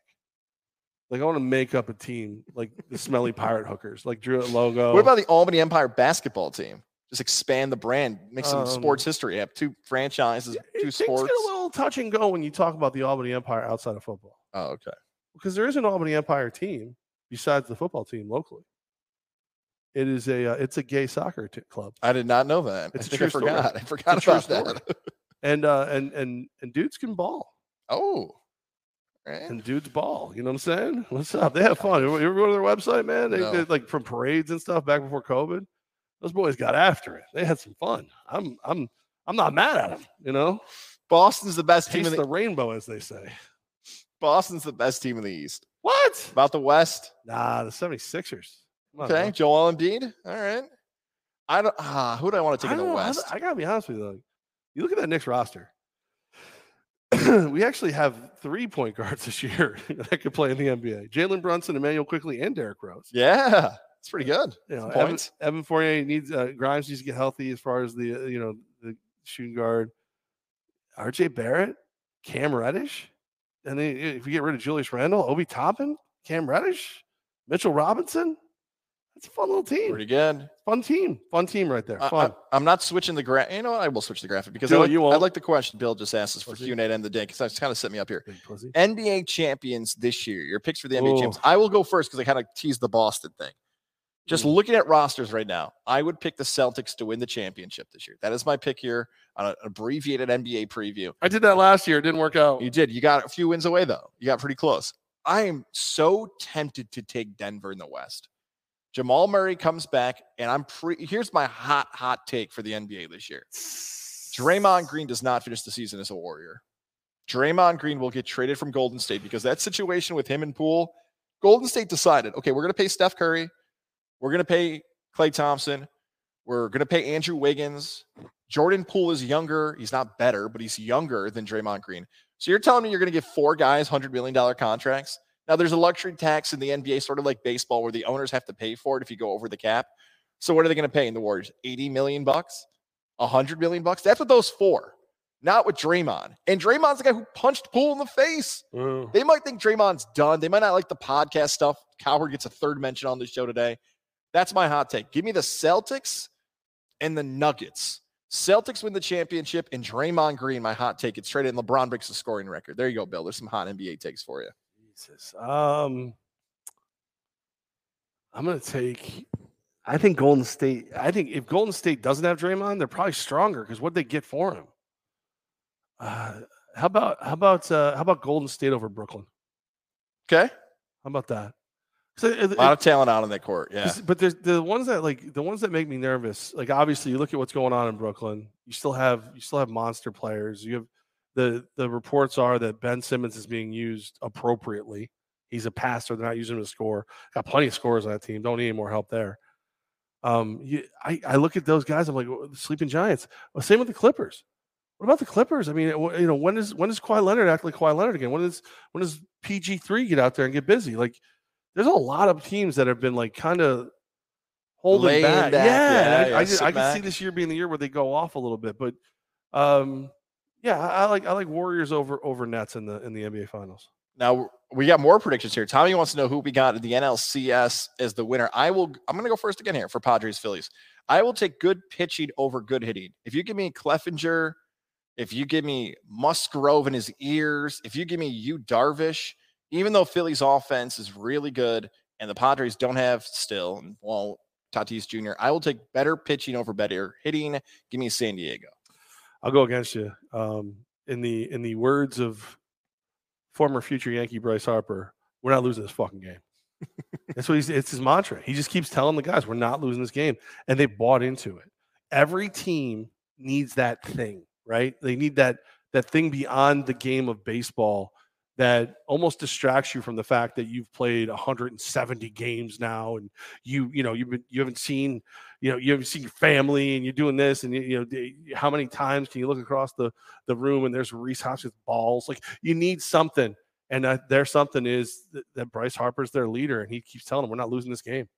Like I want to make up a team like the smelly pirate hookers, like Drew it logo. What about the Albany Empire basketball team? Just expand the brand, make some Um, sports history. Have two franchises, Yeah, two things sports. get a little touch and go when you talk about the Albany Empire outside of football, Oh, okay. because there is an Albany Empire team besides the football team locally. It is a uh, it's a gay soccer t- club, I did not know that. It's I a think I true story. I forgot about that. and uh, and and and dudes can ball, oh, right. and dudes ball. You know what I'm saying? What's up? They have fun. You ever go to their website, man? They No. did like from parades and stuff back before COVID. Those boys got after it. They had some fun. I'm I'm I'm not mad at them. You know, Boston's the best team in the the rainbow, as they say. Boston's the best team in the East. What? About the West, Nah, the 76ers. Come on, okay. man. Joel Embiid. All right. I don't. Ah, who do I want to take in the don't I- West? I, gotta be honest with you. Though. You look at that Knicks roster. we actually have three point guards this year that could play in the NBA: Jalen Brunson, Immanuel Quickley, and Derrick Rose. yeah, it's pretty good. You know, Evan, points. Evan Fournier needs uh, Grimes needs to get healthy as far as the uh, you know the shooting guard. RJ Barrett, Cam Reddish, and then if you get rid of Julius Randle, Obi Toppin, Cam Reddish, Mitchell Robinson. That's a fun little team. Pretty good. Fun team. Fun team right there. Fun. I, Fun. am not switching the graph. You know what? I will switch the graphic because Do I like, you I won't. like the question Bill just asked us for Q and A at the end of the day because that's kind of set me up here. NBA champions this year. Your picks for the NBA champs. Ooh. I will go first because I kind of teased the Boston thing. Just Mm. looking at rosters right now, I would pick the Celtics to win the championship this year. That is my pick here on an abbreviated NBA preview. I did that last year. It didn't work out. You did. You got a few wins away though. You got pretty close. I am so tempted to take Denver in the West. Jamal Murray comes back, and I'm pre. Here's my hot, hot take for the NBA this year. Draymond Green does not finish the season as a Warrior. Draymond Green will get traded from Golden State because that situation with him and Poole, Golden State decided, okay, we're going to pay Steph Curry, we're going to pay Klay Thompson, we're going to pay Andrew Wiggins. Jordan Poole is younger. He's not better, but he's younger than Draymond Green. So you're telling me you're going to give four guys $100 million contracts? Now, there's a luxury tax in the NBA, sort of like baseball, where the owners have to pay for it if you go over the cap. So what are they going to pay in the Warriors? 80 million bucks? 100 million bucks? That's what those four. Not with Draymond. And Draymond's the guy who punched Poole in the face. Mm. They might think Draymond's done. They might not like the podcast stuff. Coward gets a third mention on the show today. That's my hot take. Give me the Celtics and the Nuggets. Celtics win the championship, and Draymond Green, my hot take, It's traded, and LeBron breaks the scoring record. There you go, Bill. There's some hot NBA takes for you. Jesus. Um, I'm gonna take. I think Golden State. I think if Golden State doesn't have Draymond, they're probably stronger because what they get for him. Uh, how about how about uh, how about Golden State over Brooklyn? Okay. How about that? 'Cause it- A lot of talent out on that court. Yeah. But there's the ones that like the ones that make me nervous. Like obviously, you look at what's going on in Brooklyn. You still have you still have monster players. You have the the reports are that Ben Simmons is being used appropriately. He's a passer. They're not using him to score. Got plenty of scores on that team. Don't need any more help there. Um, you, I I look at those guys. I'm like "Well, the sleeping giants. Well, same with the Clippers. What about the Clippers? I mean, you know, when is when does Kawhi Leonard act like Kawhi Leonard again? When does when does PG three get out there and get busy? Like, there's a lot of teams that have been like kind of holding back. back, Yeah, and yeah, I, I, just- I can see this year being the year where they go off a little bit. But, um, yeah, I, I like I like Warriors over over Nets in the in the NBA Finals. Now we got more predictions here. Tommy wants to know who we got in the NLCS as the winner. I will. I'm going to go first again here for Padres Phillies. I will take good pitching over good hitting. If you give me Clevinger, if you give me Musgrove in his ears, if you give me you Darvish, even though Philly's offense is really good and the Padres don't have still, and well, Tatis Jr., I will take better pitching over better hitting. Give me San Diego. I'll go against you. Um, in the in the words of former future Yankee Bryce Harper, we're not losing this fucking game. That's what he's it's his mantra. He just keeps telling the guys, we're not losing this game. And they bought into it. Every team needs that thing, right? They need that that thing beyond the game of baseball that almost distracts you from the fact that you've played 170 games now and you you know you've been you haven't seen you know you haven't seen your family and you're doing this and you, you know how many times can you look across the the room and there's Rhys Hoskins balls? Like you need something. And uh, their something is that, that Bryce Harper's their leader and he keeps telling them we're not losing this game.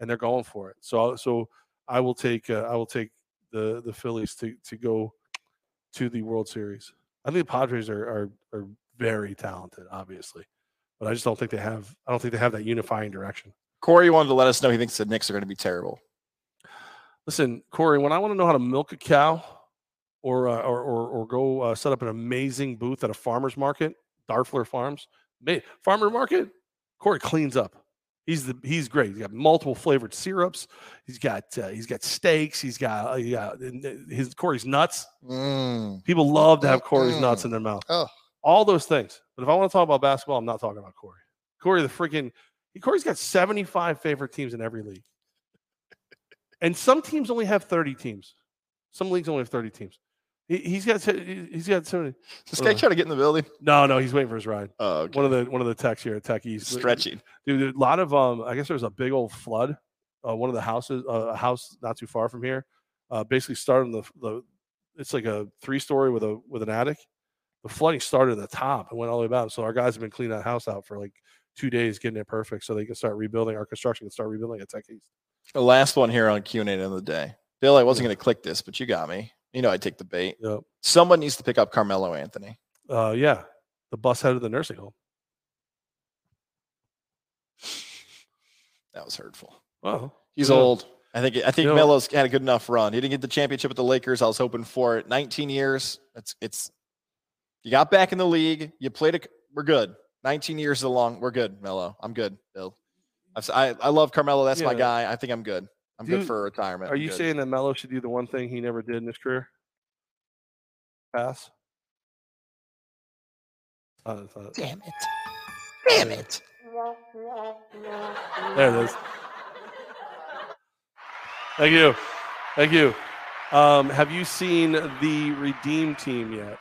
And they're going for it. So so I will take uh, I will take the the Phillies to to go to the World Series. I think the Padres are are are very talented, obviously, but I just don't think they have. I don't think they have that unifying direction. Corey wanted to let us know he thinks the Knicks are going to be terrible. Listen, Corey, when I want to know how to milk a cow, or uh, or, or or go uh, set up an amazing booth at a farmer's market, Darfler Farms, ma- farmer market, Corey cleans up. He's the he's great. He's got multiple flavored syrups. He's got uh, he's got steaks. He's got, uh, he got his Corey's nuts. Mm. People love to have Corey's nuts Mm-mm. in their mouth. Oh. All those things. But if I want to talk about basketball, I'm not talking about Corey. Corey, the freaking Corey's got 75 favorite teams in every league. And some teams only have 30 teams. Some leagues only have 30 teams. He, he's got he's got 70. This guy Uh, trying to get in the building. No, no, he's waiting for his ride. Oh, okay. One of the one of the techs here at Tech East. stretching. Dude, a lot of um I guess there was a big old flood. Uh, one of the houses, uh, a house not too far from here, uh, basically started in the the. It's like a three story with a with an attic. The flooding started at the top and went all the way down. So our guys have been cleaning that house out for like two days, getting it perfect, so they can start rebuilding. Our construction can start rebuilding at Tech East. The last one here on Q and A of the day. Bill, I wasn't going to click this, but you got me. You know, I take the bait. Yep. Someone needs to pick up Carmelo Anthony. Uh, yeah, the bus head of the nursing home. That was hurtful. Well, He's Yeah. old. I think. I think You know- Melo's had a good enough run. He didn't get the championship with the Lakers. I was hoping for it. 19 years. It's. It's. You got back in the league. You played. A, we're good. 19 years is a long. We're good, Melo. I'm good, Bill. I've, si I love Carmelo. That's my guy. I think I'm good. I'm good Dude, for retirement. Are you saying that Melo should do the one thing he never did in his career? Pass. Uh, it's Damn it! Damn it! There it is. Thank you. Thank you. Um, have you seen the Redeem team yet?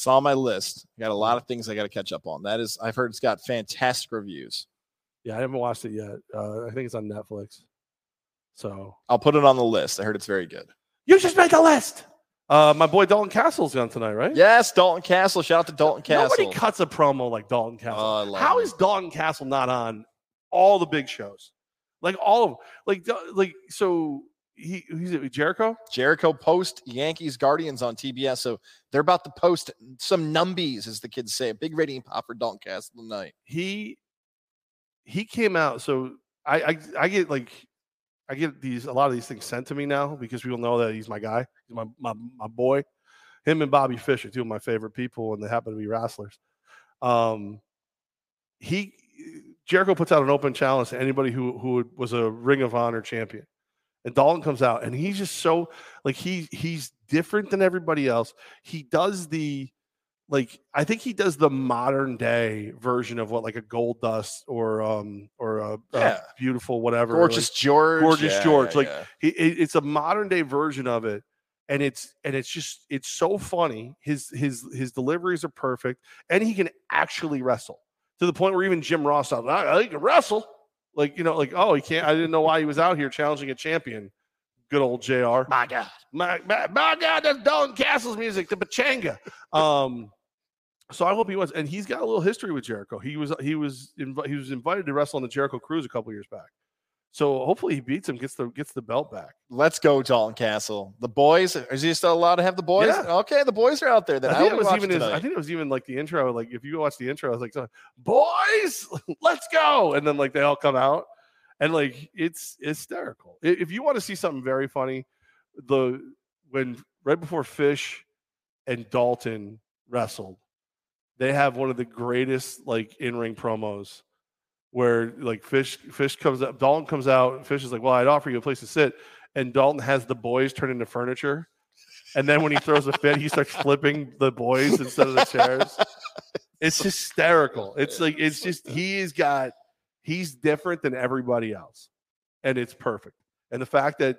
It's on my list. Got a lot of things I got to catch up on. That is, I've heard it's got fantastic reviews. Yeah, I haven't watched it yet. Uh, I think it's on Netflix. So I'll put it on the list. I heard it's very good. you just made the list. Uh, my boy Dalton Castle's on tonight, right? Yes, Dalton Castle. Shout out to Dalton Castle. Nobody cuts a promo like Dalton Castle. Oh, I love How is Dalton Castle not on all the big shows? Like all of like like so he he's at Jericho. Jericho post Yankees Guardians on TBS. So they're about to post some numbies, as the kids say. A big rating pop for Dalton Castle tonight. He he came out. So I I, I get like I get these a lot of these things sent to me now because people know that he's my guy. He's my my my boy. Him and Bobby Fischer, two of my favorite people, and they happen to be wrestlers. Um, he Jericho puts out an open challenge to anybody who who was a Ring of Honor champion, and Dalton comes out, and he's just so like he he's different than everybody else. He does the like I think he does the modern day version of what like a Goldust or um or a, Yeah. a beautiful whatever like- Gorgeous George. Gorgeous Yeah, George, like, yeah. he, it's a modern day version of it and it's and it's just it's so funny his his his deliveries are perfect and he can actually wrestle to the point where even jim ross out I, I can wrestle like you know like oh he can't i didn't know why he was out here challenging a champion good old jr my God. my, my, my god that's dalton castle's music the pachanga um so I hope he was, and he's got a little history with Jericho. He was he was invi- he was invited to wrestle on the Jericho Cruise a couple years back. So hopefully he beats him, gets the gets the belt back. Let's go, Dalton Castle. The boys. Is he still allowed to have the boys? Yeah. Okay, the boys are out there. Then I I, think will it was even his. I think it was even like the intro. Like if you watch the intro, I was like, "Boys, let's go!" And then like they all come out, and like it's hysterical. If you want to see something very funny, the when right before Fish and Dalton wrestled, they have one of the greatest like in ring promos where like Fish Fish comes up, Dalton comes out, Fish is like, "Well, I'd offer you a place to sit," and Dalton has the boys turn into furniture. And then when he throws a fit, he starts flipping the boys instead of the chairs. It's hysterical. It's like it's just he's got he's different than everybody else, and it's perfect. And the fact that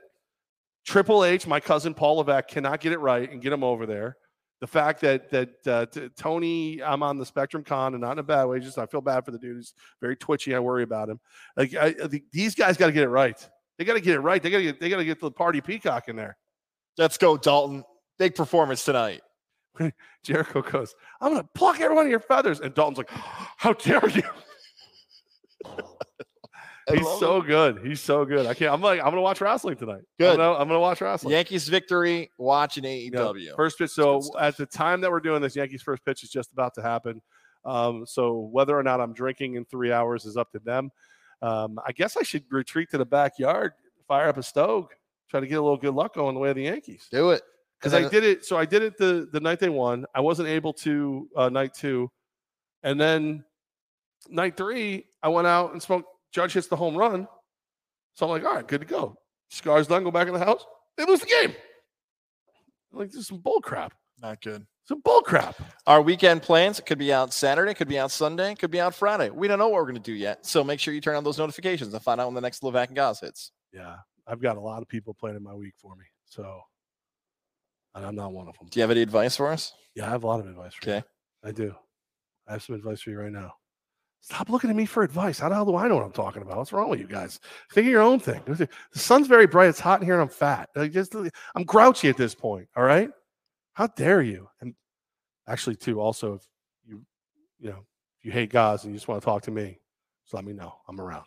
Triple H, my cousin Paul Levesque, cannot get it right and get him over there. The fact that that uh, t- Tony, I'm on the Spectrum Con and not in a bad way. Just I feel bad for the dude. He's very twitchy. I worry about him. Like I, I think these guys got to get it right. They got to get it right. They got to get they got to get the party peacock in there. Let's go, Dalton. Big performance tonight. Jericho goes, I'm gonna pluck every one of your feathers. And Dalton's like, How dare you? He's so it. good. He's so good. I can't. I'm like, I'm gonna watch wrestling tonight. Good. I'm gonna, I'm gonna watch wrestling. Yankees victory. Watching Yeah, AEW. First pitch. So at the time that we're doing this, Yankees first pitch is just about to happen. Um, so whether or not I'm drinking in three hours is up to them. Um, I guess I should retreat to the backyard, fire up a stove, try to get a little good luck going the way of the Yankees. Do it. because I did it. So I did it the the night they won. I wasn't able to uh, night two, and then night three I went out and smoked. Judge hits the home run, so I'm like, all right, good to go. Scars done. Go back in the house. They lose the game. I'm like this is some bull crap. Not good. Some bull crap. Our weekend plans could be out Saturday, could be out Sunday, could be out Friday. We don't know what we're going to do yet. So make sure you turn on those notifications and find out when the next Levack and Goz hits. Yeah, I've got a lot of people planning my week for me, so and I'm not one of them. Do you have any advice for us? Yeah, I have a lot of advice for you. Okay. I do. I have some advice for you right now. Stop looking at me for advice. How the hell do I know what I'm talking about? What's wrong with you guys? Think of your own thing. The sun's very bright. It's hot in here, and I'm fat. Like, just, uh, I'm grouchy at this point. All right. How dare you? And actually, too. Also, if you, you know, if you hate guys and you just want to talk to me, just let me know. I'm around.